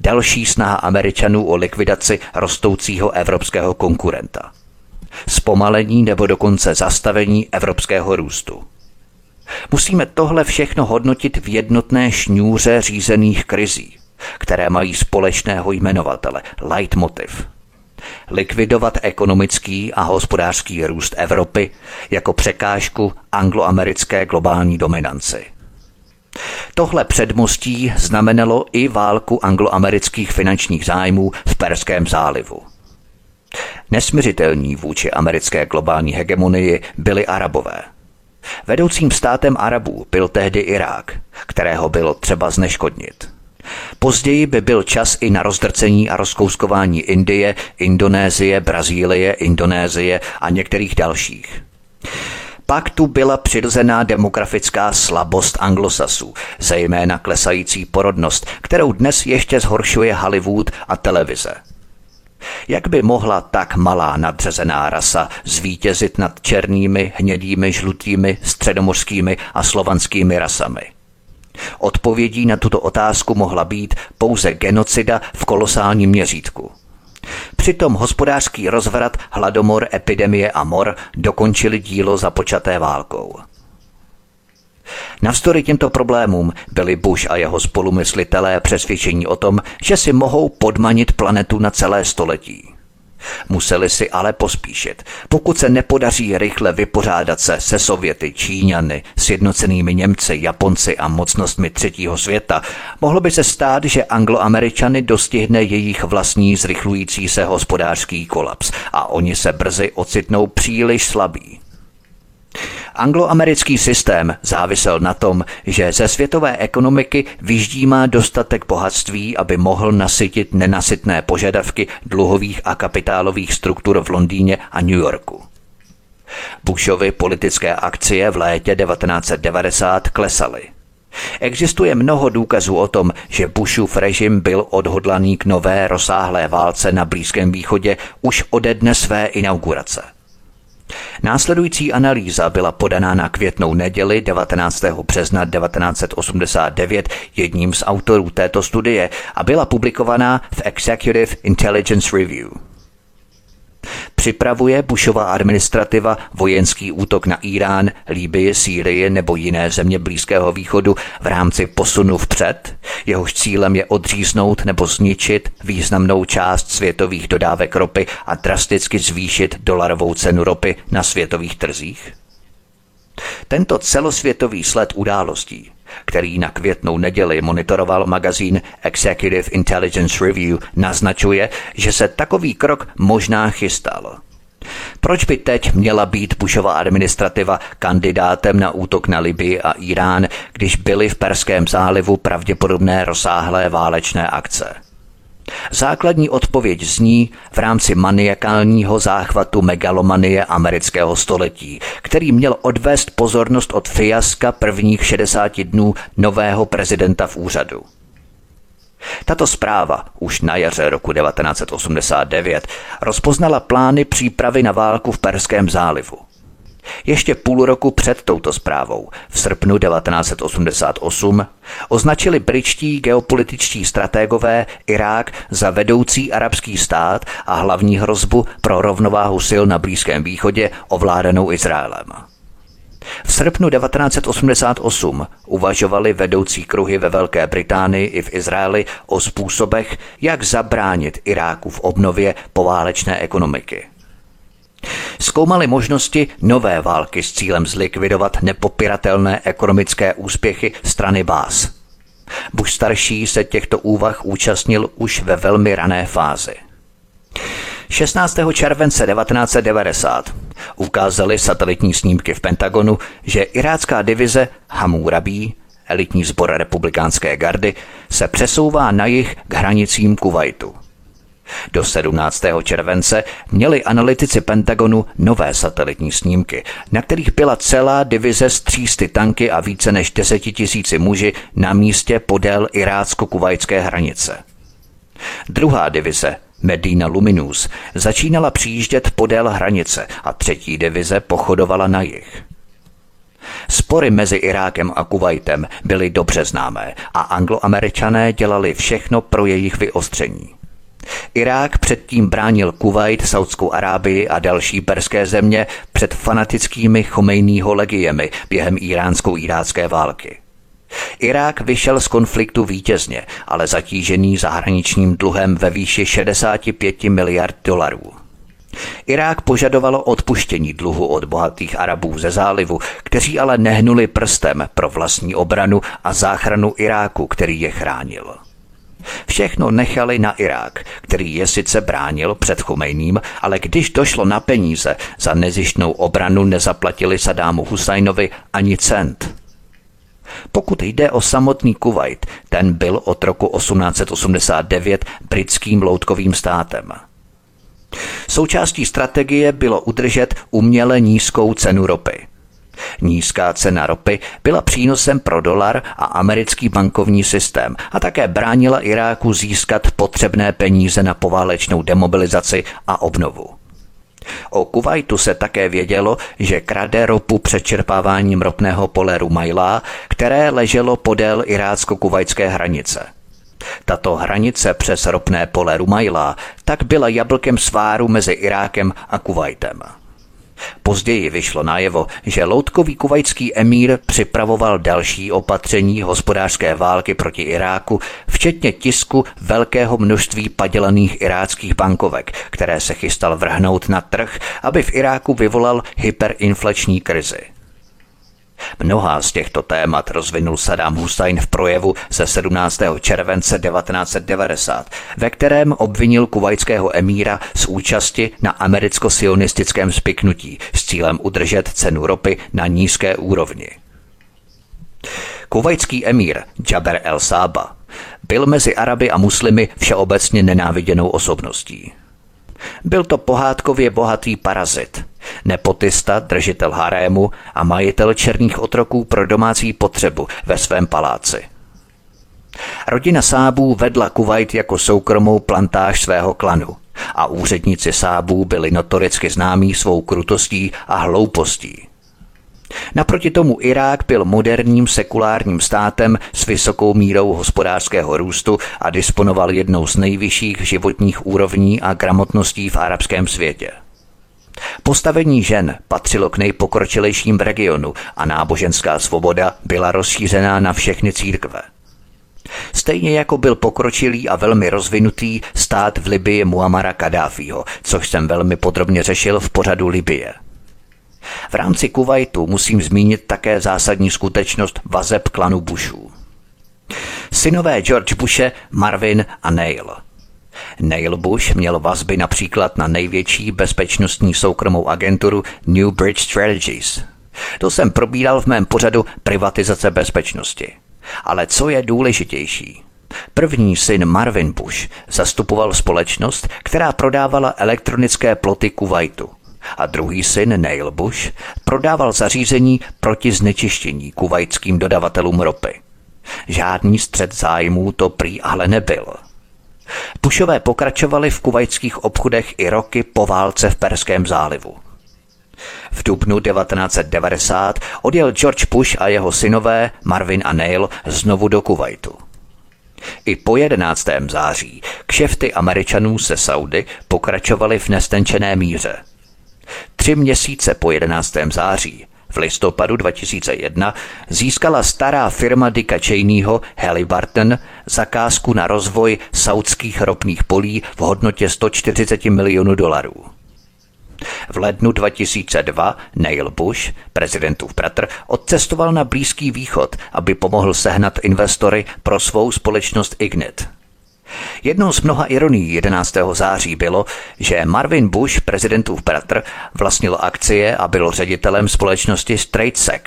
Další snaha Američanů o likvidaci rostoucího evropského konkurenta – zpomalení nebo dokonce zastavení evropského růstu. Musíme tohle všechno hodnotit v jednotné šňůře řízených krizí, které mají společného jmenovatele, leitmotiv. Likvidovat ekonomický a hospodářský růst Evropy jako překážku angloamerické globální dominanci. Tohle předmostí znamenalo i válku angloamerických finančních zájmů v Perském zálivu – Nesměřitelní vůči americké globální hegemonii byli Arabové. Vedoucím státem Arabů byl tehdy Irák, kterého bylo třeba zneškodnit. Později by byl čas i na rozdrcení a rozkouskování Indie, Indonésie, Brazílie, Indonésie a některých dalších. Pak tu byla přirozená demografická slabost anglosasů, zejména klesající porodnost, kterou dnes ještě zhoršuje Hollywood a televize – jak by mohla tak malá nadřazená rasa zvítězit nad černými, hnědými, žlutými, středomořskými a slovanskými rasami? Odpovědí na tuto otázku mohla být pouze genocida v kolosálním měřítku. Přitom hospodářský rozvrat, hladomor, epidemie a mor dokončili dílo započaté válkou. Navzdory těmto problémům byli Bush a jeho spolumyslitelé přesvědčení o tom, že si mohou podmanit planetu na celé století. Museli si ale pospíšit. Pokud se nepodaří rychle vypořádat se se Sověty, Číňany, sjednocenými Němci, Japonci a mocnostmi třetího světa, mohlo by se stát, že angloameričany dostihne jejich vlastní zrychlující se hospodářský kolaps a oni se brzy ocitnou příliš slabí. Angloamerický systém závisel na tom, že ze světové ekonomiky vyždímá dostatek bohatství, aby mohl nasytit nenasytné požadavky dluhových a kapitálových struktur v Londýně a New Yorku. Bushovy politické akcie v létě 1990 klesaly. Existuje mnoho důkazů o tom, že Bushův režim byl odhodlaný k nové rozsáhlé válce na Blízkém východě už ode dne své inaugurace. Následující analýza byla podaná na květnou neděli 19. března 1989 jedním z autorů této studie a byla publikovaná v Executive Intelligence Review. Připravuje Bushova administrativa vojenský útok na Irán, Líbii, Sýrii nebo jiné země Blízkého východu v rámci posunu vpřed? Jehož cílem je odříznout nebo zničit významnou část světových dodávek ropy a drasticky zvýšit dolarovou cenu ropy na světových trzích? Tento celosvětový sled událostí který na květnou neděli monitoroval magazín Executive Intelligence Review, naznačuje, že se takový krok možná chystal. Proč by teď měla být Bushova administrativa kandidátem na útok na Libii a Irán, když byly v Perském zálivu pravděpodobné rozsáhlé válečné akce? Základní odpověď zní v rámci maniakálního záchvatu megalomanie amerického století, který měl odvést pozornost od fiaska prvních 60 dnů nového prezidenta v úřadu. Tato zpráva už na jaře roku 1989 rozpoznala plány přípravy na válku v Perském zálivu. Ještě půl roku před touto zprávou, v srpnu 1988, označili britští geopolitičtí strategové Irák za vedoucí arabský stát a hlavní hrozbu pro rovnováhu sil na Blízkém východě ovládanou Izraelem. V srpnu 1988 uvažovali vedoucí kruhy ve Velké Británii i v Izraeli o způsobech, jak zabránit Iráku v obnově poválečné ekonomiky. Zkoumali možnosti nové války s cílem zlikvidovat nepopiratelné ekonomické úspěchy strany Bás. Bush starší se těchto úvah účastnil už ve velmi rané fázi. 16. července 1990 ukázali satelitní snímky v Pentagonu, že irácká divize Hamurabí, elitní sbor republikánské gardy, se přesouvá na jih k hranicím Kuwaitu. Do 17. července měli analytici Pentagonu nové satelitní snímky, na kterých byla celá divize s 300 tanky a více než 10 tisíci muži na místě podél irácko-kuvajské hranice. Druhá divize, Medina Luminus, začínala přijíždět podél hranice a třetí divize pochodovala na jih. Spory mezi Irákem a Kuwaitem byly dobře známé a angloameričané dělali všechno pro jejich vyostření. Irák předtím bránil Kuwait, Saudskou Arábii a další perské země před fanatickými Chomejnýho legiemi během iránsko-irácké války. Irák vyšel z konfliktu vítězně, ale zatížený zahraničním dluhem ve výši 65 miliard dolarů. Irák požadovalo odpuštění dluhu od bohatých Arabů ze zálivu, kteří ale nehnuli prstem pro vlastní obranu a záchranu Iráku, který je chránil. Všechno nechali na Irák, který je sice bránil před Chomejným, ale když došlo na peníze, za nezištnou obranu nezaplatili Sadámu Husajnovi ani cent. Pokud jde o samotný Kuwait, ten byl od roku 1889 britským loutkovým státem. Součástí strategie bylo udržet uměle nízkou cenu ropy. Nízká cena ropy byla přínosem pro dolar a americký bankovní systém a také bránila Iráku získat potřebné peníze na poválečnou demobilizaci a obnovu. O Kuwaitu se také vědělo, že krade ropu přečerpáváním ropného pole Rumaila, které leželo podél irácko-kuvajské hranice. Tato hranice přes ropné pole Rumaila tak byla jablkem sváru mezi Irákem a Kuwaitem. Později vyšlo najevo, že loutkový kuvajský emír připravoval další opatření hospodářské války proti Iráku, včetně tisku velkého množství padělaných iráckých bankovek, které se chystal vrhnout na trh, aby v Iráku vyvolal hyperinflační krizi. Mnohá z těchto témat rozvinul Saddam Hussein v projevu ze 17. července 1990, ve kterém obvinil kuvajského emíra z účasti na americko-sionistickém spiknutí s cílem udržet cenu ropy na nízké úrovni. Kuvajský emír Jaber el Saba byl mezi Araby a muslimy všeobecně nenáviděnou osobností. Byl to pohádkově bohatý parazit, nepotista, držitel harému a majitel černých otroků pro domácí potřebu ve svém paláci. Rodina Sábů vedla Kuwait jako soukromou plantáž svého klanu a úředníci Sábů byli notoricky známí svou krutostí a hloupostí. Naproti tomu Irák byl moderním sekulárním státem s vysokou mírou hospodářského růstu a disponoval jednou z nejvyšších životních úrovní a gramotností v arabském světě. Postavení žen patřilo k nejpokročilejším regionu a náboženská svoboda byla rozšířená na všechny církve. Stejně jako byl pokročilý a velmi rozvinutý stát v Libii Muamara Kadáfího, což jsem velmi podrobně řešil v pořadu Libie. V rámci Kuwaitu musím zmínit také zásadní skutečnost vazeb klanu Bushů. Synové George Bushe, Marvin a Neil. Neil Bush měl vazby například na největší bezpečnostní soukromou agenturu New Bridge Strategies. To jsem probíral v mém pořadu privatizace bezpečnosti. Ale co je důležitější? První syn Marvin Bush zastupoval společnost, která prodávala elektronické ploty Kuwaitu – a druhý syn Neil Bush prodával zařízení proti znečištění kuvajským dodavatelům ropy. Žádný střed zájmů to prý ale nebyl. Bushové pokračovali v kuvajských obchodech i roky po válce v Perském zálivu. V dubnu 1990 odjel George Bush a jeho synové Marvin a Neil znovu do Kuwaitu. I po 11. září kšefty Američanů se Saudy pokračovaly v nestenčené míře – Tři měsíce po 11. září V listopadu 2001 získala stará firma Dicka Cheneyho Halliburton zakázku na rozvoj saudských ropných polí v hodnotě 140 milionů dolarů. V lednu 2002 Neil Bush, prezidentův bratr, odcestoval na Blízký východ, aby pomohl sehnat investory pro svou společnost Ignit. Jednou z mnoha ironií 11. září bylo, že Marvin Bush, prezidentův bratr, vlastnil akcie a byl ředitelem společnosti StraightSec,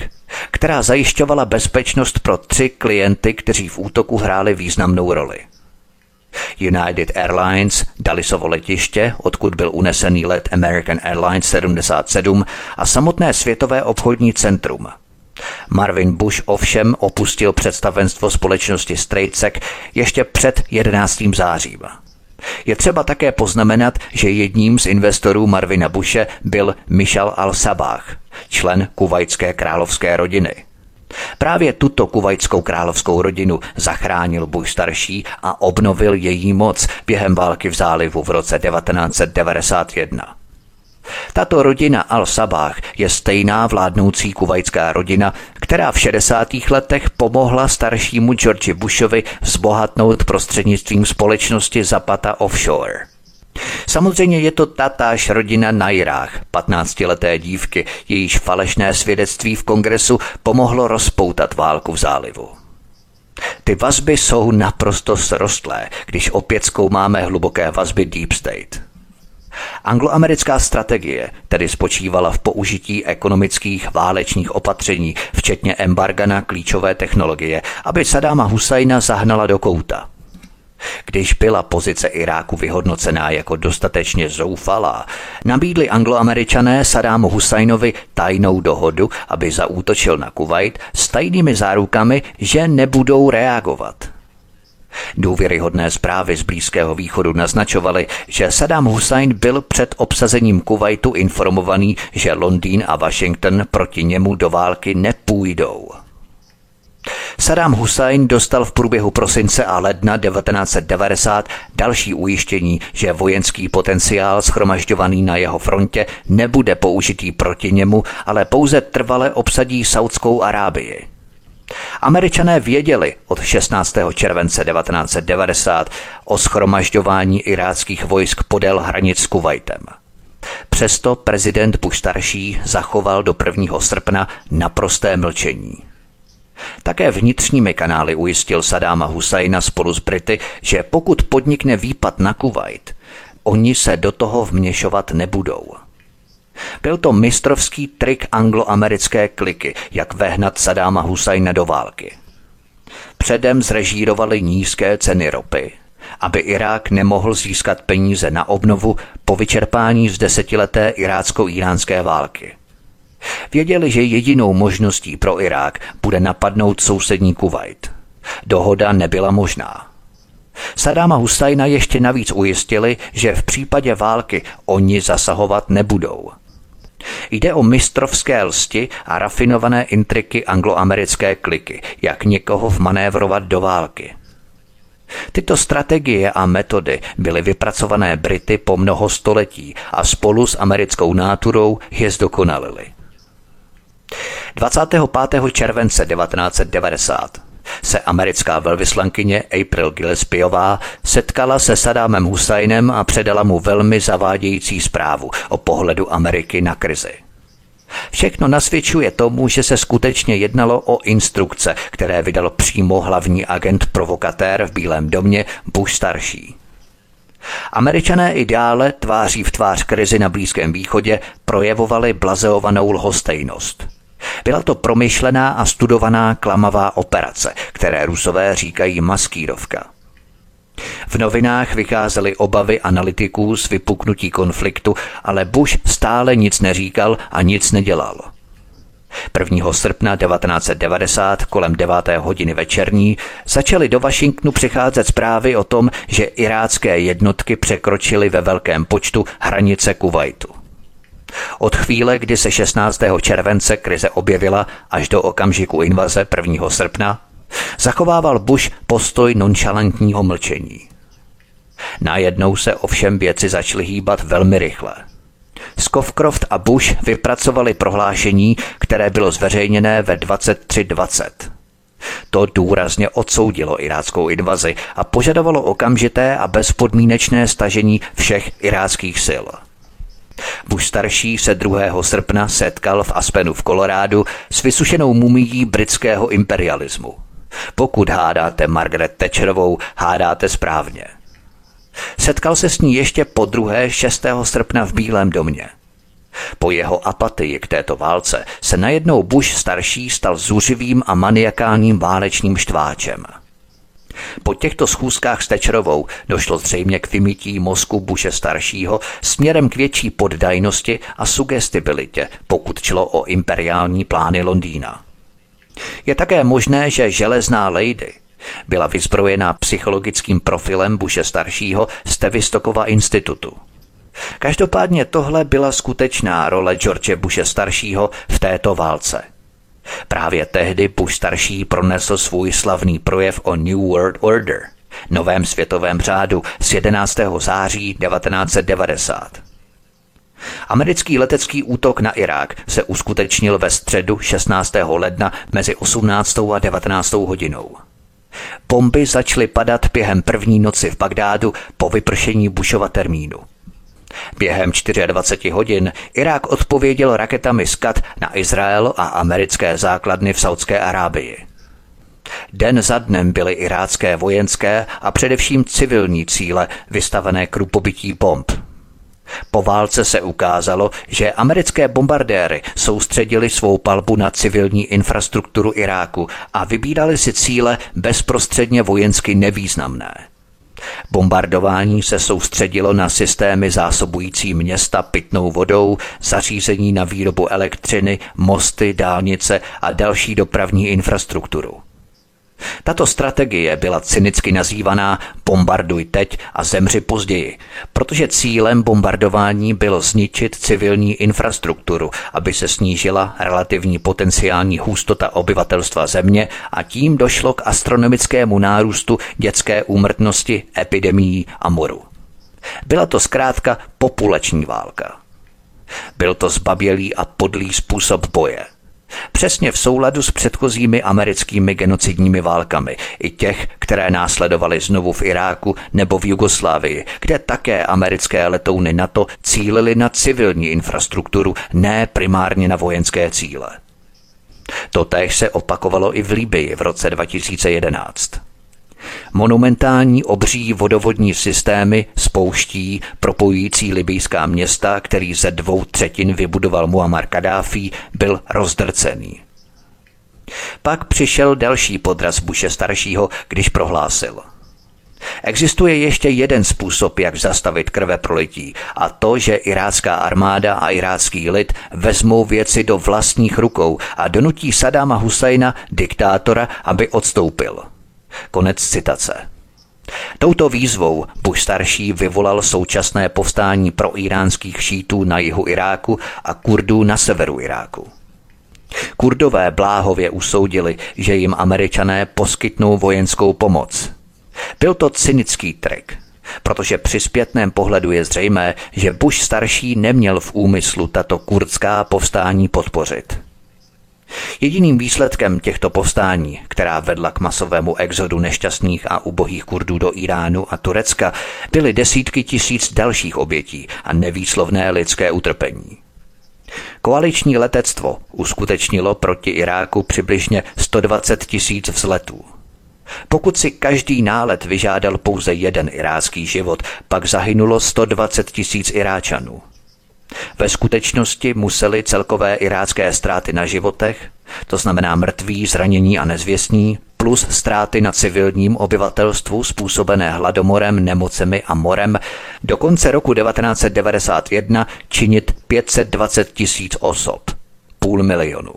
která zajišťovala bezpečnost pro tři klienty, kteří v útoku hráli významnou roli. United Airlines, Dallisovo letiště, odkud byl unesený let American Airlines 77 a samotné světové obchodní centrum – Marvin Bush ovšem opustil představenstvo společnosti StraightSec ještě před 11. zářím. Je třeba také poznamenat, že jedním z investorů Marvina Bushe byl Michal al-Sabah, člen kuvajské královské rodiny. Právě tuto kuvajskou královskou rodinu zachránil Bush starší a obnovil její moc během války v zálivu v roce 1991. Tato rodina Al-Sabah je stejná vládnoucí kuvajská rodina, která v 60. letech pomohla staršímu George Bushovi zbohatnout prostřednictvím společnosti Zapata Offshore. Samozřejmě je to tatáž rodina Najrách, 15-leté dívky, jejíž falešné svědectví v kongresu pomohlo rozpoutat válku v zálivu. Ty vazby jsou naprosto srostlé, když opět zkoumáme hluboké vazby Deep State. Angloamerická strategie tedy spočívala v použití ekonomických válečných opatření, včetně embarga na klíčové technologie, aby Sadáma Husajna zahnala do kouta. Když byla pozice Iráku vyhodnocená jako dostatečně zoufalá, nabídli angloameričané Sadámu Husajnovi tajnou dohodu, aby zaútočil na Kuwait s tajnými zárukami, že nebudou reagovat – Důvěryhodné zprávy z Blízkého východu naznačovaly, že Saddam Hussein byl před obsazením Kuwaitu informovaný, že Londýn a Washington proti němu do války nepůjdou. Saddam Hussein dostal v průběhu prosince a ledna 1990 další ujištění, že vojenský potenciál schromažďovaný na jeho frontě nebude použitý proti němu, ale pouze trvale obsadí Saudskou Arábii. Američané věděli od 16. července 1990 o schromažďování iráckých vojsk podél hranic s Kuwaitem. Přesto prezident Bush starší zachoval do 1. srpna naprosté mlčení. Také vnitřními kanály ujistil Sadáma Husajna spolu s Brity, že pokud podnikne výpad na Kuwait, oni se do toho vměšovat nebudou. Byl to mistrovský trik angloamerické kliky, jak vehnat Sadáma Husajna do války. Předem zrežírovali nízké ceny ropy, aby Irák nemohl získat peníze na obnovu po vyčerpání z desetileté irácko-iránské války. Věděli, že jedinou možností pro Irák bude napadnout sousední Kuwait. Dohoda nebyla možná. Sadáma Husajna ještě navíc ujistili, že v případě války oni zasahovat nebudou – Jde o mistrovské lsti a rafinované intriky angloamerické kliky, jak někoho vmanévrovat do války. Tyto strategie a metody byly vypracované Brity po mnoho století a spolu s americkou náturou je zdokonalili. 25. července 1990 se americká velvyslankyně April Gillespiová setkala se Sadámem Husajnem a předala mu velmi zavádějící zprávu o pohledu Ameriky na krizi. Všechno nasvědčuje tomu, že se skutečně jednalo o instrukce, které vydal přímo hlavní agent provokatér v Bílém domě Bush starší. Američané i dále tváří v tvář krizi na Blízkém východě projevovali blazeovanou lhostejnost – byla to promyšlená a studovaná klamavá operace, které rusové říkají maskírovka. V novinách vycházely obavy analytiků z vypuknutí konfliktu, ale Bush stále nic neříkal a nic nedělal. 1. srpna 1990 kolem 9. hodiny večerní začaly do Washingtonu přicházet zprávy o tom, že irácké jednotky překročily ve velkém počtu hranice Kuwaitu. Od chvíle, kdy se 16. července krize objevila až do okamžiku invaze 1. srpna, zachovával Bush postoj nonchalantního mlčení. Najednou se ovšem věci začaly hýbat velmi rychle. Scowcroft a Bush vypracovali prohlášení, které bylo zveřejněné ve 2320. To důrazně odsoudilo iráckou invazi a požadovalo okamžité a bezpodmínečné stažení všech iráckých sil. Bush starší se 2. srpna setkal v Aspenu v Kolorádu s vysušenou mumií britského imperialismu. Pokud hádáte Margaret Thatcherovou, hádáte správně. Setkal se s ní ještě po druhé 6. srpna v Bílém domě. Po jeho apatii k této válce se najednou Bush starší stal zuřivým a maniakálním válečným štváčem. Po těchto schůzkách s Tečerovou došlo zřejmě k vymítí mozku Bushe staršího směrem k větší poddajnosti a sugestibilitě, pokud člo o imperiální plány Londýna. Je také možné, že železná lady byla vyzbrojena psychologickým profilem Bushe staršího z Tevistokova institutu. Každopádně tohle byla skutečná role George Bushe staršího v této válce. Právě tehdy Bush starší pronesl svůj slavný projev o New World Order, novém světovém řádu z 11. září 1990. Americký letecký útok na Irák se uskutečnil ve středu 16. ledna mezi 18. a 19. hodinou. Bomby začaly padat během první noci v Bagdádu po vypršení Bushova termínu. Během 24 hodin Irák odpověděl raketami Skat na Izrael a americké základny v Saudské Arábii. Den za dnem byly irácké vojenské a především civilní cíle vystavené k rupobytí bomb. Po válce se ukázalo, že americké bombardéry soustředili svou palbu na civilní infrastrukturu Iráku a vybírali si cíle bezprostředně vojensky nevýznamné. Bombardování se soustředilo na systémy zásobující města pitnou vodou, zařízení na výrobu elektřiny, mosty, dálnice a další dopravní infrastrukturu. Tato strategie byla cynicky nazývaná bombarduj teď a zemři později, protože cílem bombardování bylo zničit civilní infrastrukturu, aby se snížila relativní potenciální hustota obyvatelstva země a tím došlo k astronomickému nárůstu dětské úmrtnosti, epidemií a moru. Byla to zkrátka populační válka. Byl to zbabělý a podlý způsob boje – Přesně v souladu s předchozími americkými genocidními válkami, i těch, které následovaly znovu v Iráku nebo v Jugoslávii, kde také americké letouny NATO cílily na civilní infrastrukturu, ne primárně na vojenské cíle. Totéž se opakovalo i v Libii v roce 2011. Monumentální obří vodovodní systémy spouští propojující libijská města, který ze dvou třetin vybudoval Muammar Kadáfi, byl rozdrcený. Pak přišel další podraz Buše staršího, když prohlásil. Existuje ještě jeden způsob, jak zastavit krve prolití, a to, že irácká armáda a irácký lid vezmou věci do vlastních rukou a donutí Sadáma Husajna, diktátora, aby odstoupil – Konec citace. Touto výzvou Bush starší vyvolal současné povstání pro iránských šítů na jihu Iráku a Kurdů na severu Iráku. Kurdové bláhově usoudili, že jim američané poskytnou vojenskou pomoc. Byl to cynický trik, protože při zpětném pohledu je zřejmé, že Bush starší neměl v úmyslu tato kurdská povstání podpořit. Jediným výsledkem těchto povstání, která vedla k masovému exodu nešťastných a ubohých Kurdů do Iránu a Turecka, byly desítky tisíc dalších obětí a nevýslovné lidské utrpení. Koaliční letectvo uskutečnilo proti Iráku přibližně 120 tisíc vzletů. Pokud si každý nálet vyžádal pouze jeden irácký život, pak zahynulo 120 tisíc Iráčanů. Ve skutečnosti museli celkové irácké ztráty na životech, to znamená mrtví, zranění a nezvěstní, plus ztráty na civilním obyvatelstvu způsobené hladomorem, nemocemi a morem, do konce roku 1991 činit 520 tisíc osob, půl milionu.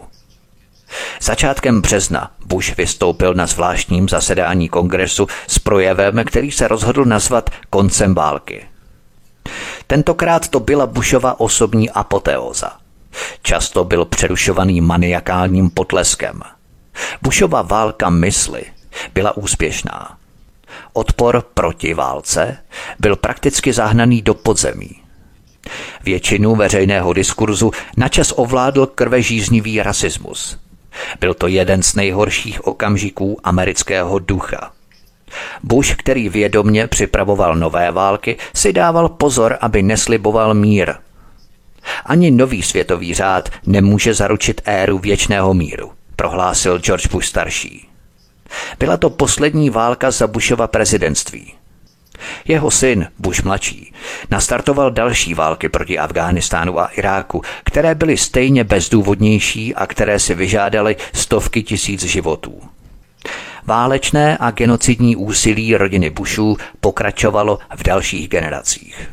Začátkem března Bush vystoupil na zvláštním zasedání kongresu s projevem, který se rozhodl nazvat koncem války. Tentokrát to byla Bushova osobní apoteóza. Často byl přerušovaný maniakálním potleskem. Bushova válka mysli byla úspěšná. Odpor proti válce byl prakticky zahnaný do podzemí. Většinu veřejného diskurzu načas ovládl krvežíznivý rasismus. Byl to jeden z nejhorších okamžiků amerického ducha. Bush, který vědomně připravoval nové války, si dával pozor, aby nesliboval mír. Ani nový světový řád nemůže zaručit éru věčného míru, prohlásil George Bush starší. Byla to poslední válka za Bushova prezidentství. Jeho syn, Bush mladší, nastartoval další války proti Afghánistánu a Iráku, které byly stejně bezdůvodnější a které si vyžádaly stovky tisíc životů. Válečné a genocidní úsilí rodiny Bushů pokračovalo v dalších generacích.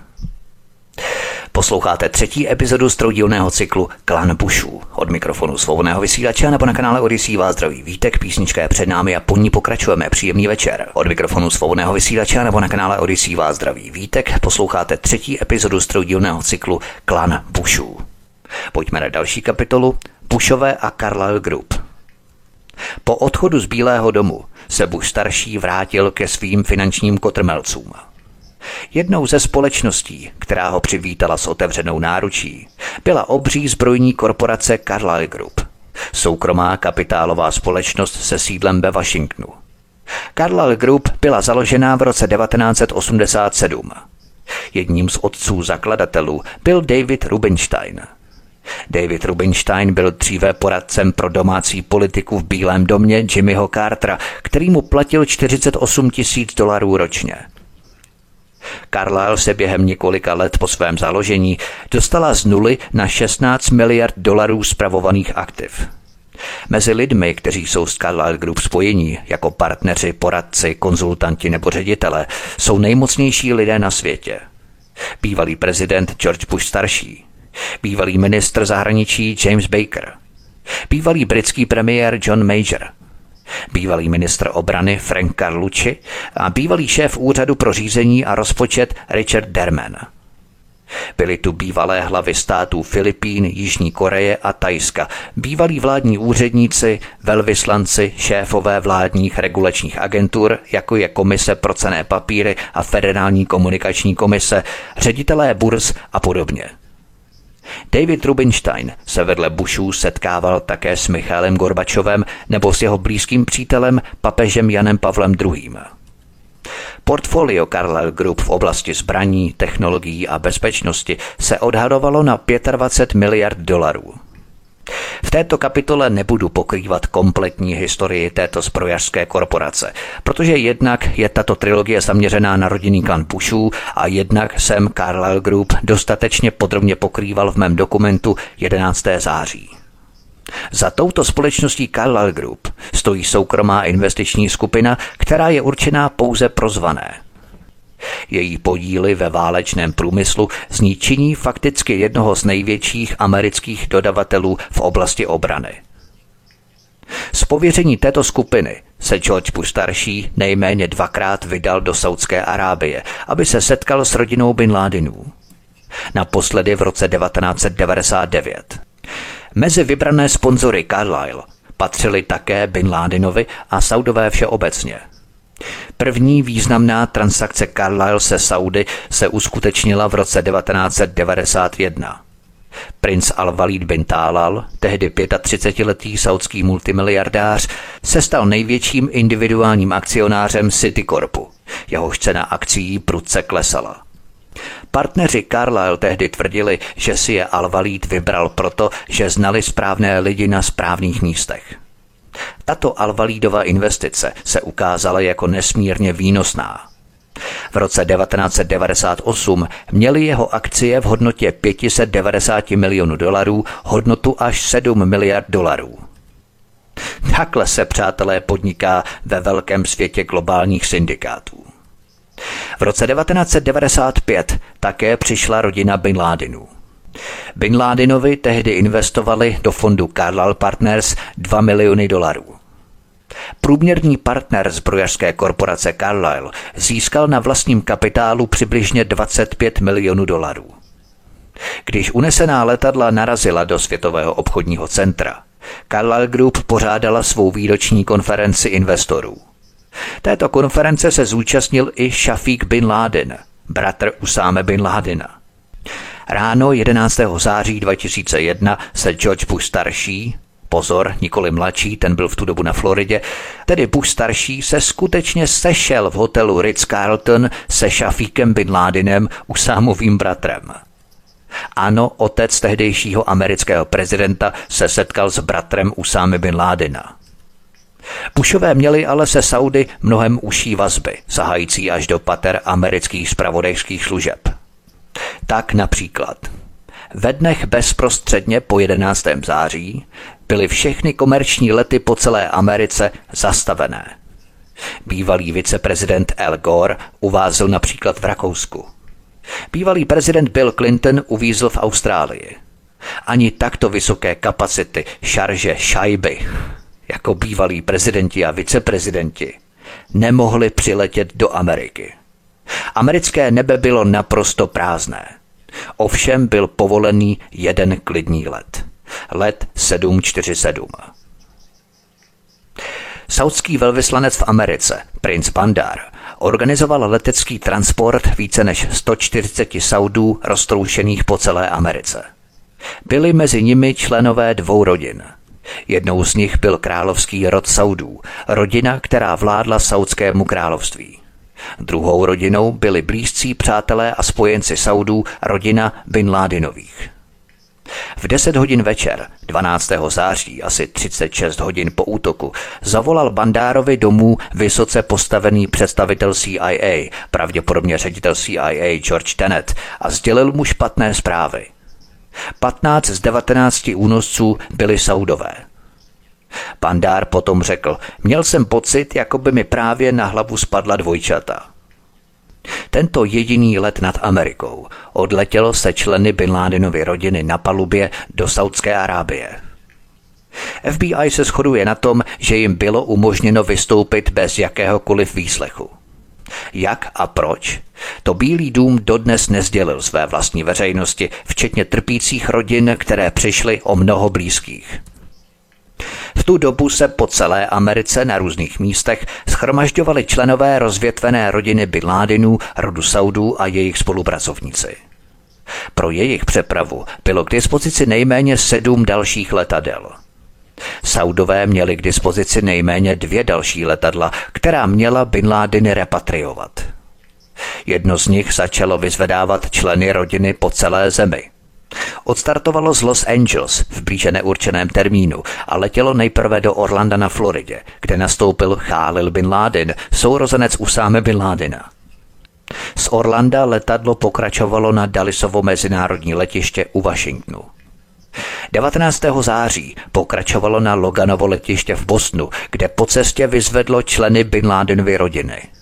Posloucháte třetí epizodu z cyklu Klan Bushů. Od mikrofonu svobodného vysílače nebo na kanále Odisí vás zdraví vítek, písnička je před námi a po ní pokračujeme. Příjemný večer. Od mikrofonu svobodného vysílače nebo na kanále Odisí vás zdraví vítek. Posloucháte třetí epizodu z cyklu Klan Bushů. Pojďme na další kapitolu Bushové a Carlyle Group. Po odchodu z Bílého domu se Bush starší vrátil ke svým finančním kotrmelcům. Jednou ze společností, která ho přivítala s otevřenou náručí, byla obří zbrojní korporace Carlyle Group, soukromá kapitálová společnost se sídlem ve Washingtonu. Carlyle Group byla založena v roce 1987. Jedním z otců zakladatelů byl David Rubinstein. David Rubinstein byl dříve poradcem pro domácí politiku v Bílém domě Jimmyho Cartera, který mu platil 48 tisíc dolarů ročně – Carlyle se během několika let po svém založení dostala z nuly na 16 miliard dolarů spravovaných aktiv. Mezi lidmi, kteří jsou s Carlyle Group spojení, jako partneři, poradci, konzultanti nebo ředitele, jsou nejmocnější lidé na světě. Bývalý prezident George Bush starší, bývalý ministr zahraničí James Baker, bývalý britský premiér John Major – bývalý ministr obrany Frank Carlucci a bývalý šéf úřadu pro řízení a rozpočet Richard Derman. Byly tu bývalé hlavy států Filipín, Jižní Koreje a Tajska, bývalí vládní úředníci, velvyslanci, šéfové vládních regulačních agentur, jako je Komise pro cené papíry a Federální komunikační komise, ředitelé burz a podobně. David Rubinstein se vedle Bushů setkával také s Michálem Gorbačovem nebo s jeho blízkým přítelem papežem Janem Pavlem II. Portfolio Carlyle Group v oblasti zbraní, technologií a bezpečnosti se odhadovalo na 25 miliard dolarů. V této kapitole nebudu pokrývat kompletní historii této zbrojařské korporace, protože jednak je tato trilogie zaměřená na rodinný klan Bushů a jednak jsem Carlyle Group dostatečně podrobně pokrýval v mém dokumentu 11. září. Za touto společností Carlyle Group stojí soukromá investiční skupina, která je určená pouze pro zvané – její podíly ve válečném průmyslu zničení fakticky jednoho z největších amerických dodavatelů v oblasti obrany. Z pověření této skupiny se George Bush starší nejméně dvakrát vydal do Saudské Arábie, aby se setkal s rodinou Bin Ladenů. Naposledy v roce 1999. Mezi vybrané sponzory Carlyle patřili také Bin Ladenovi a Saudové všeobecně – První významná transakce Carlyle se Saudy se uskutečnila v roce 1991. Princ Al-Walid bin Talal, tehdy 35-letý saudský multimiliardář, se stal největším individuálním akcionářem Citicorpu. Jehož cena akcí prudce klesala. Partneři Carlyle tehdy tvrdili, že si je Al-Walid vybral proto, že znali správné lidi na správných místech. Tato Alvalídova investice se ukázala jako nesmírně výnosná. V roce 1998 měly jeho akcie v hodnotě 590 milionů dolarů hodnotu až 7 miliard dolarů. Takhle se, přátelé, podniká ve velkém světě globálních syndikátů. V roce 1995 také přišla rodina Bin Ladenů. Bin Ladenovi tehdy investovali do fondu Carlyle Partners 2 miliony dolarů. Průměrný partner zbrojařské korporace Carlyle získal na vlastním kapitálu přibližně 25 milionů dolarů. Když unesená letadla narazila do Světového obchodního centra, Carlyle Group pořádala svou výroční konferenci investorů. Této konference se zúčastnil i Shafiq bin Laden, bratr Usáme bin Ládena. Ráno 11. září 2001 se George Bush starší, pozor, nikoli mladší, ten byl v tu dobu na Floridě, tedy Bush starší se skutečně sešel v hotelu Ritz-Carlton se Šafíkem Bin Ládinem, Usámovým bratrem. Ano, otec tehdejšího amerického prezidenta se setkal s bratrem Usámy Bin Ládina. Bushové měli ale se Saudy mnohem užší vazby, sahající až do pater amerických spravodajských služeb. Tak například ve dnech bezprostředně po 11. září byly všechny komerční lety po celé Americe zastavené. Bývalý viceprezident Al Gore uvázl například v Rakousku. Bývalý prezident Bill Clinton uvízl v Austrálii. Ani takto vysoké kapacity šarže šajby, jako bývalí prezidenti a viceprezidenti, nemohli přiletět do Ameriky. Americké nebe bylo naprosto prázdné. Ovšem byl povolený jeden klidný let. Let 747. Saudský velvyslanec v Americe, princ Bandar, organizoval letecký transport více než 140 Saudů roztroušených po celé Americe. Byli mezi nimi členové dvou rodin. Jednou z nich byl královský rod Saudů, rodina, která vládla Saudskému království. Druhou rodinou byli blízcí přátelé a spojenci Saudů rodina Bin Ládinových. V 10 hodin večer 12. září, asi 36 hodin po útoku, zavolal Bandárovi domů vysoce postavený představitel CIA, pravděpodobně ředitel CIA George Tenet, a sdělil mu špatné zprávy. 15 z 19 únosců byli Saudové. Pandár potom řekl, měl jsem pocit, jako by mi právě na hlavu spadla dvojčata. Tento jediný let nad Amerikou odletělo se členy Bin Ládinovy rodiny na palubě do Saudské Arábie. FBI se shoduje na tom, že jim bylo umožněno vystoupit bez jakéhokoliv výslechu. Jak a proč? To Bílý dům dodnes nezdělil své vlastní veřejnosti, včetně trpících rodin, které přišly o mnoho blízkých. V tu dobu se po celé Americe na různých místech schromažďovali členové rozvětvené rodiny Bin Ládinů, rodu Saudů a jejich spolupracovníci. Pro jejich přepravu bylo k dispozici nejméně sedm dalších letadel. Saudové měli k dispozici nejméně dvě další letadla, která měla Bin Ládiny repatriovat. Jedno z nich začalo vyzvedávat členy rodiny po celé zemi – Odstartovalo z Los Angeles v blíže neurčeném termínu a letělo nejprve do Orlanda na Floridě, kde nastoupil Khalil bin Laden, sourozenec Usáme bin Ládina. Z Orlanda letadlo pokračovalo na Dallisovo mezinárodní letiště u Washingtonu. 19. září pokračovalo na Loganovo letiště v Bostonu, kde po cestě vyzvedlo členy Bin Ladenovy rodiny –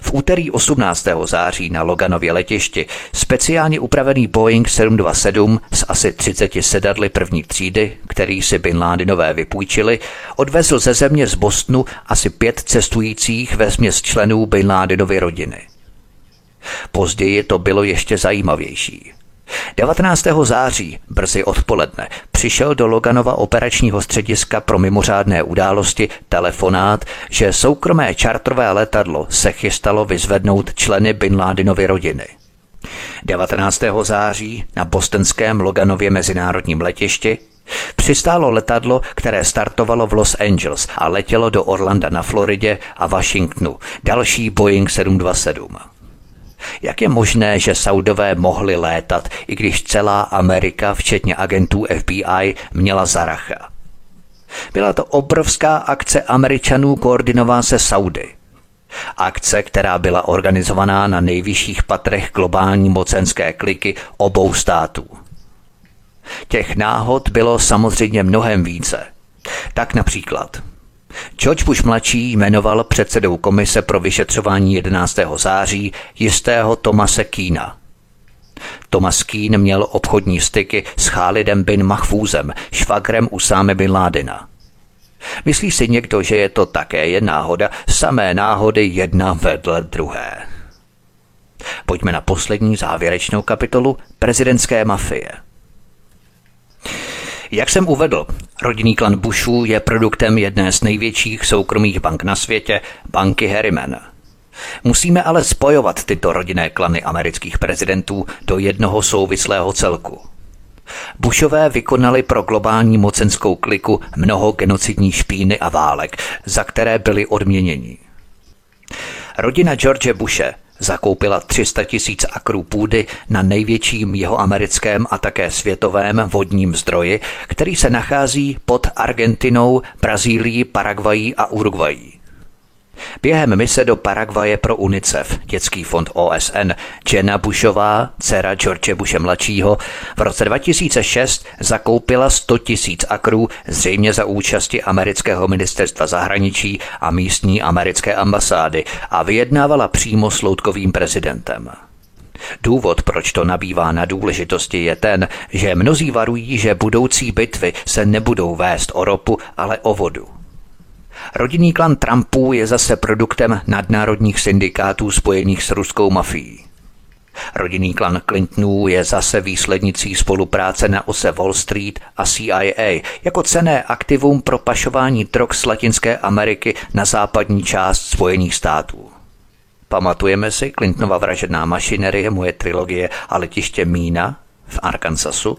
v úterý 18. září na Loganově letišti speciálně upravený Boeing 727 s asi 30 sedadly první třídy, který si Bin Ládinové vypůjčili, odvezl ze země z Bostonu asi pět cestujících ve směs členů Bin Ládinovy rodiny. Později to bylo ještě zajímavější. 19. září, brzy odpoledne, přišel do Loganova operačního střediska pro mimořádné události telefonát, že soukromé čartrové letadlo se chystalo vyzvednout členy Bin Ládinovy rodiny. 19. září na bostonském Loganově mezinárodním letišti Přistálo letadlo, které startovalo v Los Angeles a letělo do Orlanda na Floridě a Washingtonu, další Boeing 727. Jak je možné, že Saudové mohli létat, i když celá Amerika, včetně agentů FBI, měla zaracha? Byla to obrovská akce Američanů koordinovaná se Saudy. Akce, která byla organizovaná na nejvyšších patrech globální mocenské kliky obou států. Těch náhod bylo samozřejmě mnohem více. Tak například George Bush mladší jmenoval předsedou komise pro vyšetřování 11. září jistého Tomase Kína. Thomas Keen měl obchodní styky s Khalidem bin Mahfúzem, švagrem Usáme bin Ládina. Myslí si někdo, že je to také jen náhoda, samé náhody jedna vedle druhé. Pojďme na poslední závěrečnou kapitolu prezidentské mafie. Jak jsem uvedl, rodinný klan Bushů je produktem jedné z největších soukromých bank na světě, banky Harriman. Musíme ale spojovat tyto rodinné klany amerických prezidentů do jednoho souvislého celku. Bushové vykonali pro globální mocenskou kliku mnoho genocidní špíny a válek, za které byli odměněni. Rodina George Bushe zakoupila 300 tisíc akrů půdy na největším jeho americkém a také světovém vodním zdroji, který se nachází pod Argentinou, Brazílií, Paraguají a Uruguají. Během mise do Paraguaje pro UNICEF, dětský fond OSN, Jenna Bushová, dcera George Bushe mladšího, v roce 2006 zakoupila 100 tisíc akrů zřejmě za účasti amerického ministerstva zahraničí a místní americké ambasády a vyjednávala přímo s loutkovým prezidentem. Důvod, proč to nabývá na důležitosti, je ten, že mnozí varují, že budoucí bitvy se nebudou vést o ropu, ale o vodu. Rodinný klan Trumpů je zase produktem nadnárodních syndikátů spojených s ruskou mafií. Rodinný klan Clintonů je zase výslednicí spolupráce na ose Wall Street a CIA jako cené aktivum pro pašování drog z Latinské Ameriky na západní část Spojených států. Pamatujeme si Clintonova vražedná mašinerie, moje trilogie a letiště Mína v Arkansasu?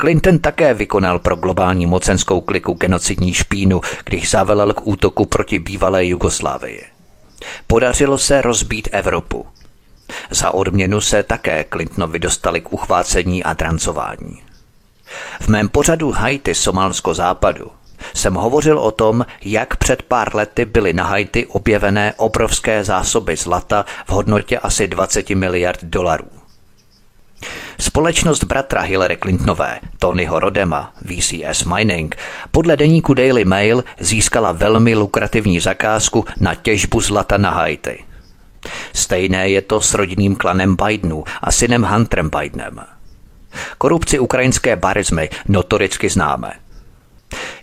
Clinton také vykonal pro globální mocenskou kliku genocidní špínu, když zavelel k útoku proti bývalé Jugoslávii. Podařilo se rozbít Evropu. Za odměnu se také Clintonovi dostali k uchvácení a drancování. V mém pořadu Haiti Somálsko západu jsem hovořil o tom, jak před pár lety byly na Haiti objevené obrovské zásoby zlata v hodnotě asi 20 miliard dolarů. Společnost bratra Hillary Clintonové, Tonyho Rodema, VCS Mining, podle deníku Daily Mail získala velmi lukrativní zakázku na těžbu zlata na Haiti. Stejné je to s rodinným klanem Bidenů a synem Hunterem Bidenem. Korupci ukrajinské barizmy notoricky známe.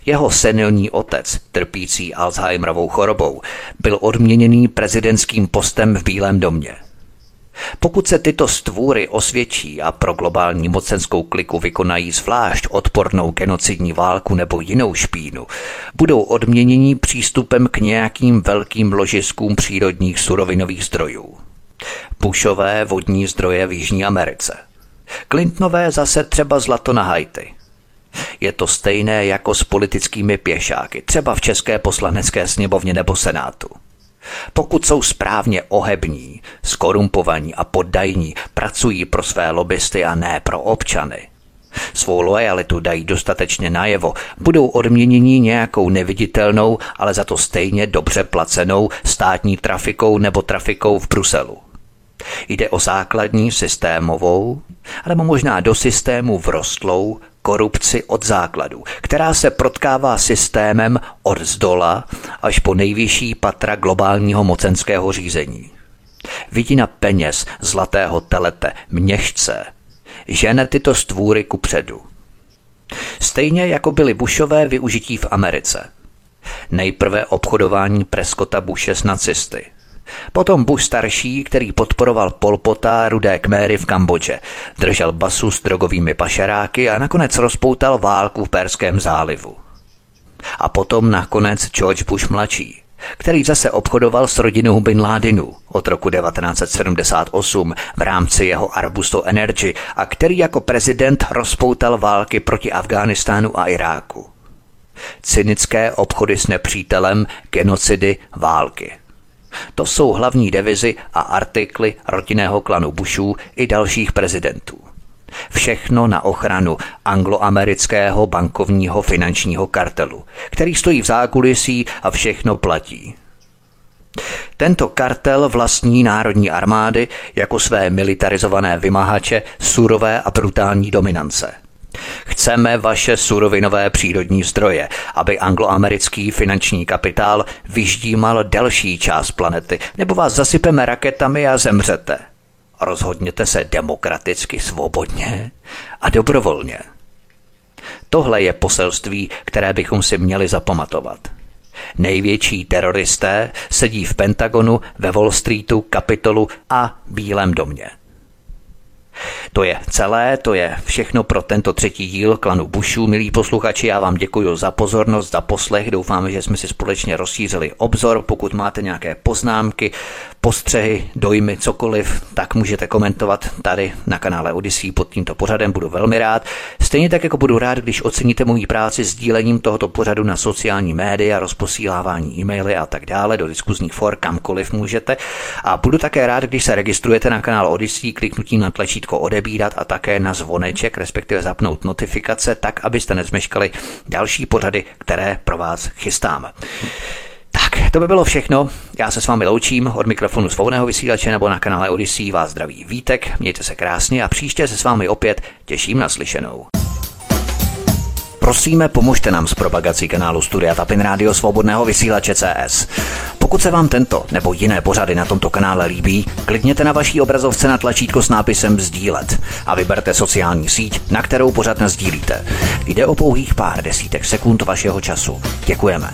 Jeho senilní otec, trpící Alzheimerovou chorobou, byl odměněný prezidentským postem v Bílém domě – pokud se tyto stvůry osvědčí a pro globální mocenskou kliku vykonají zvlášť odpornou genocidní válku nebo jinou špínu, budou odměnění přístupem k nějakým velkým ložiskům přírodních surovinových zdrojů. Pušové vodní zdroje v Jižní Americe. Clintonové zase třeba zlato na Haiti. Je to stejné jako s politickými pěšáky, třeba v České poslanecké sněmovně nebo senátu. Pokud jsou správně ohební, skorumpovaní a poddajní, pracují pro své lobbysty a ne pro občany. Svou lojalitu dají dostatečně najevo, budou odměnění nějakou neviditelnou, ale za to stejně dobře placenou státní trafikou nebo trafikou v Bruselu. Jde o základní systémovou, alebo možná do systému vrostlou korupci od základu, která se protkává systémem od zdola až po nejvyšší patra globálního mocenského řízení. Vidina peněz, zlatého telete, měšce, žene tyto stvůry ku předu. Stejně jako byly Bushové využití v Americe. Nejprve obchodování Preskota Bushe s nacisty – Potom Bush starší, který podporoval Polpota rudé kméry v Kambodže, držel basu s drogovými pašeráky a nakonec rozpoutal válku v Perském zálivu. A potom nakonec George Bush mladší, který zase obchodoval s rodinou Bin Ládinu od roku 1978 v rámci jeho Arbusto Energy a který jako prezident rozpoutal války proti Afghánistánu a Iráku. Cynické obchody s nepřítelem, genocidy, války. To jsou hlavní devizy a artikly rodinného klanu Bushů i dalších prezidentů. Všechno na ochranu angloamerického bankovního finančního kartelu, který stojí v zákulisí a všechno platí. Tento kartel vlastní národní armády jako své militarizované vymahače surové a brutální dominance – Chceme vaše surovinové přírodní zdroje, aby angloamerický finanční kapitál vyždímal delší část planety, nebo vás zasypeme raketami a zemřete. Rozhodněte se demokraticky, svobodně a dobrovolně. Tohle je poselství, které bychom si měli zapamatovat. Největší teroristé sedí v Pentagonu, ve Wall Streetu, Kapitolu a Bílém domě. To je celé, to je všechno pro tento třetí díl klanu Bushů. Milí posluchači, já vám děkuji za pozornost, za poslech. Doufám, že jsme si společně rozšířili obzor. Pokud máte nějaké poznámky, postřehy, dojmy, cokoliv, tak můžete komentovat tady na kanále Odyssey pod tímto pořadem. Budu velmi rád. Stejně tak, jako budu rád, když oceníte moji práci sdílením tohoto pořadu na sociální média, rozposílávání e-maily a tak dále do diskuzních for, kamkoliv můžete. A budu také rád, když se registrujete na kanál Odyssey kliknutím na tlačítko odebírat a také na zvoneček, respektive zapnout notifikace, tak abyste nezmeškali další pořady, které pro vás chystám. Tak, to by bylo všechno. Já se s vámi loučím od mikrofonu svobodného vysílače nebo na kanále Odyssey vás zdraví Vítek. Mějte se krásně a příště se s vámi opět těším na slyšenou. Prosíme, pomožte nám s propagací kanálu Studia Tapin Rádio Svobodného vysílače CS. Pokud se vám tento nebo jiné pořady na tomto kanále líbí, klikněte na vaší obrazovce na tlačítko s nápisem Sdílet a vyberte sociální síť, na kterou pořad sdílíte. Jde o pouhých pár desítek sekund vašeho času. Děkujeme.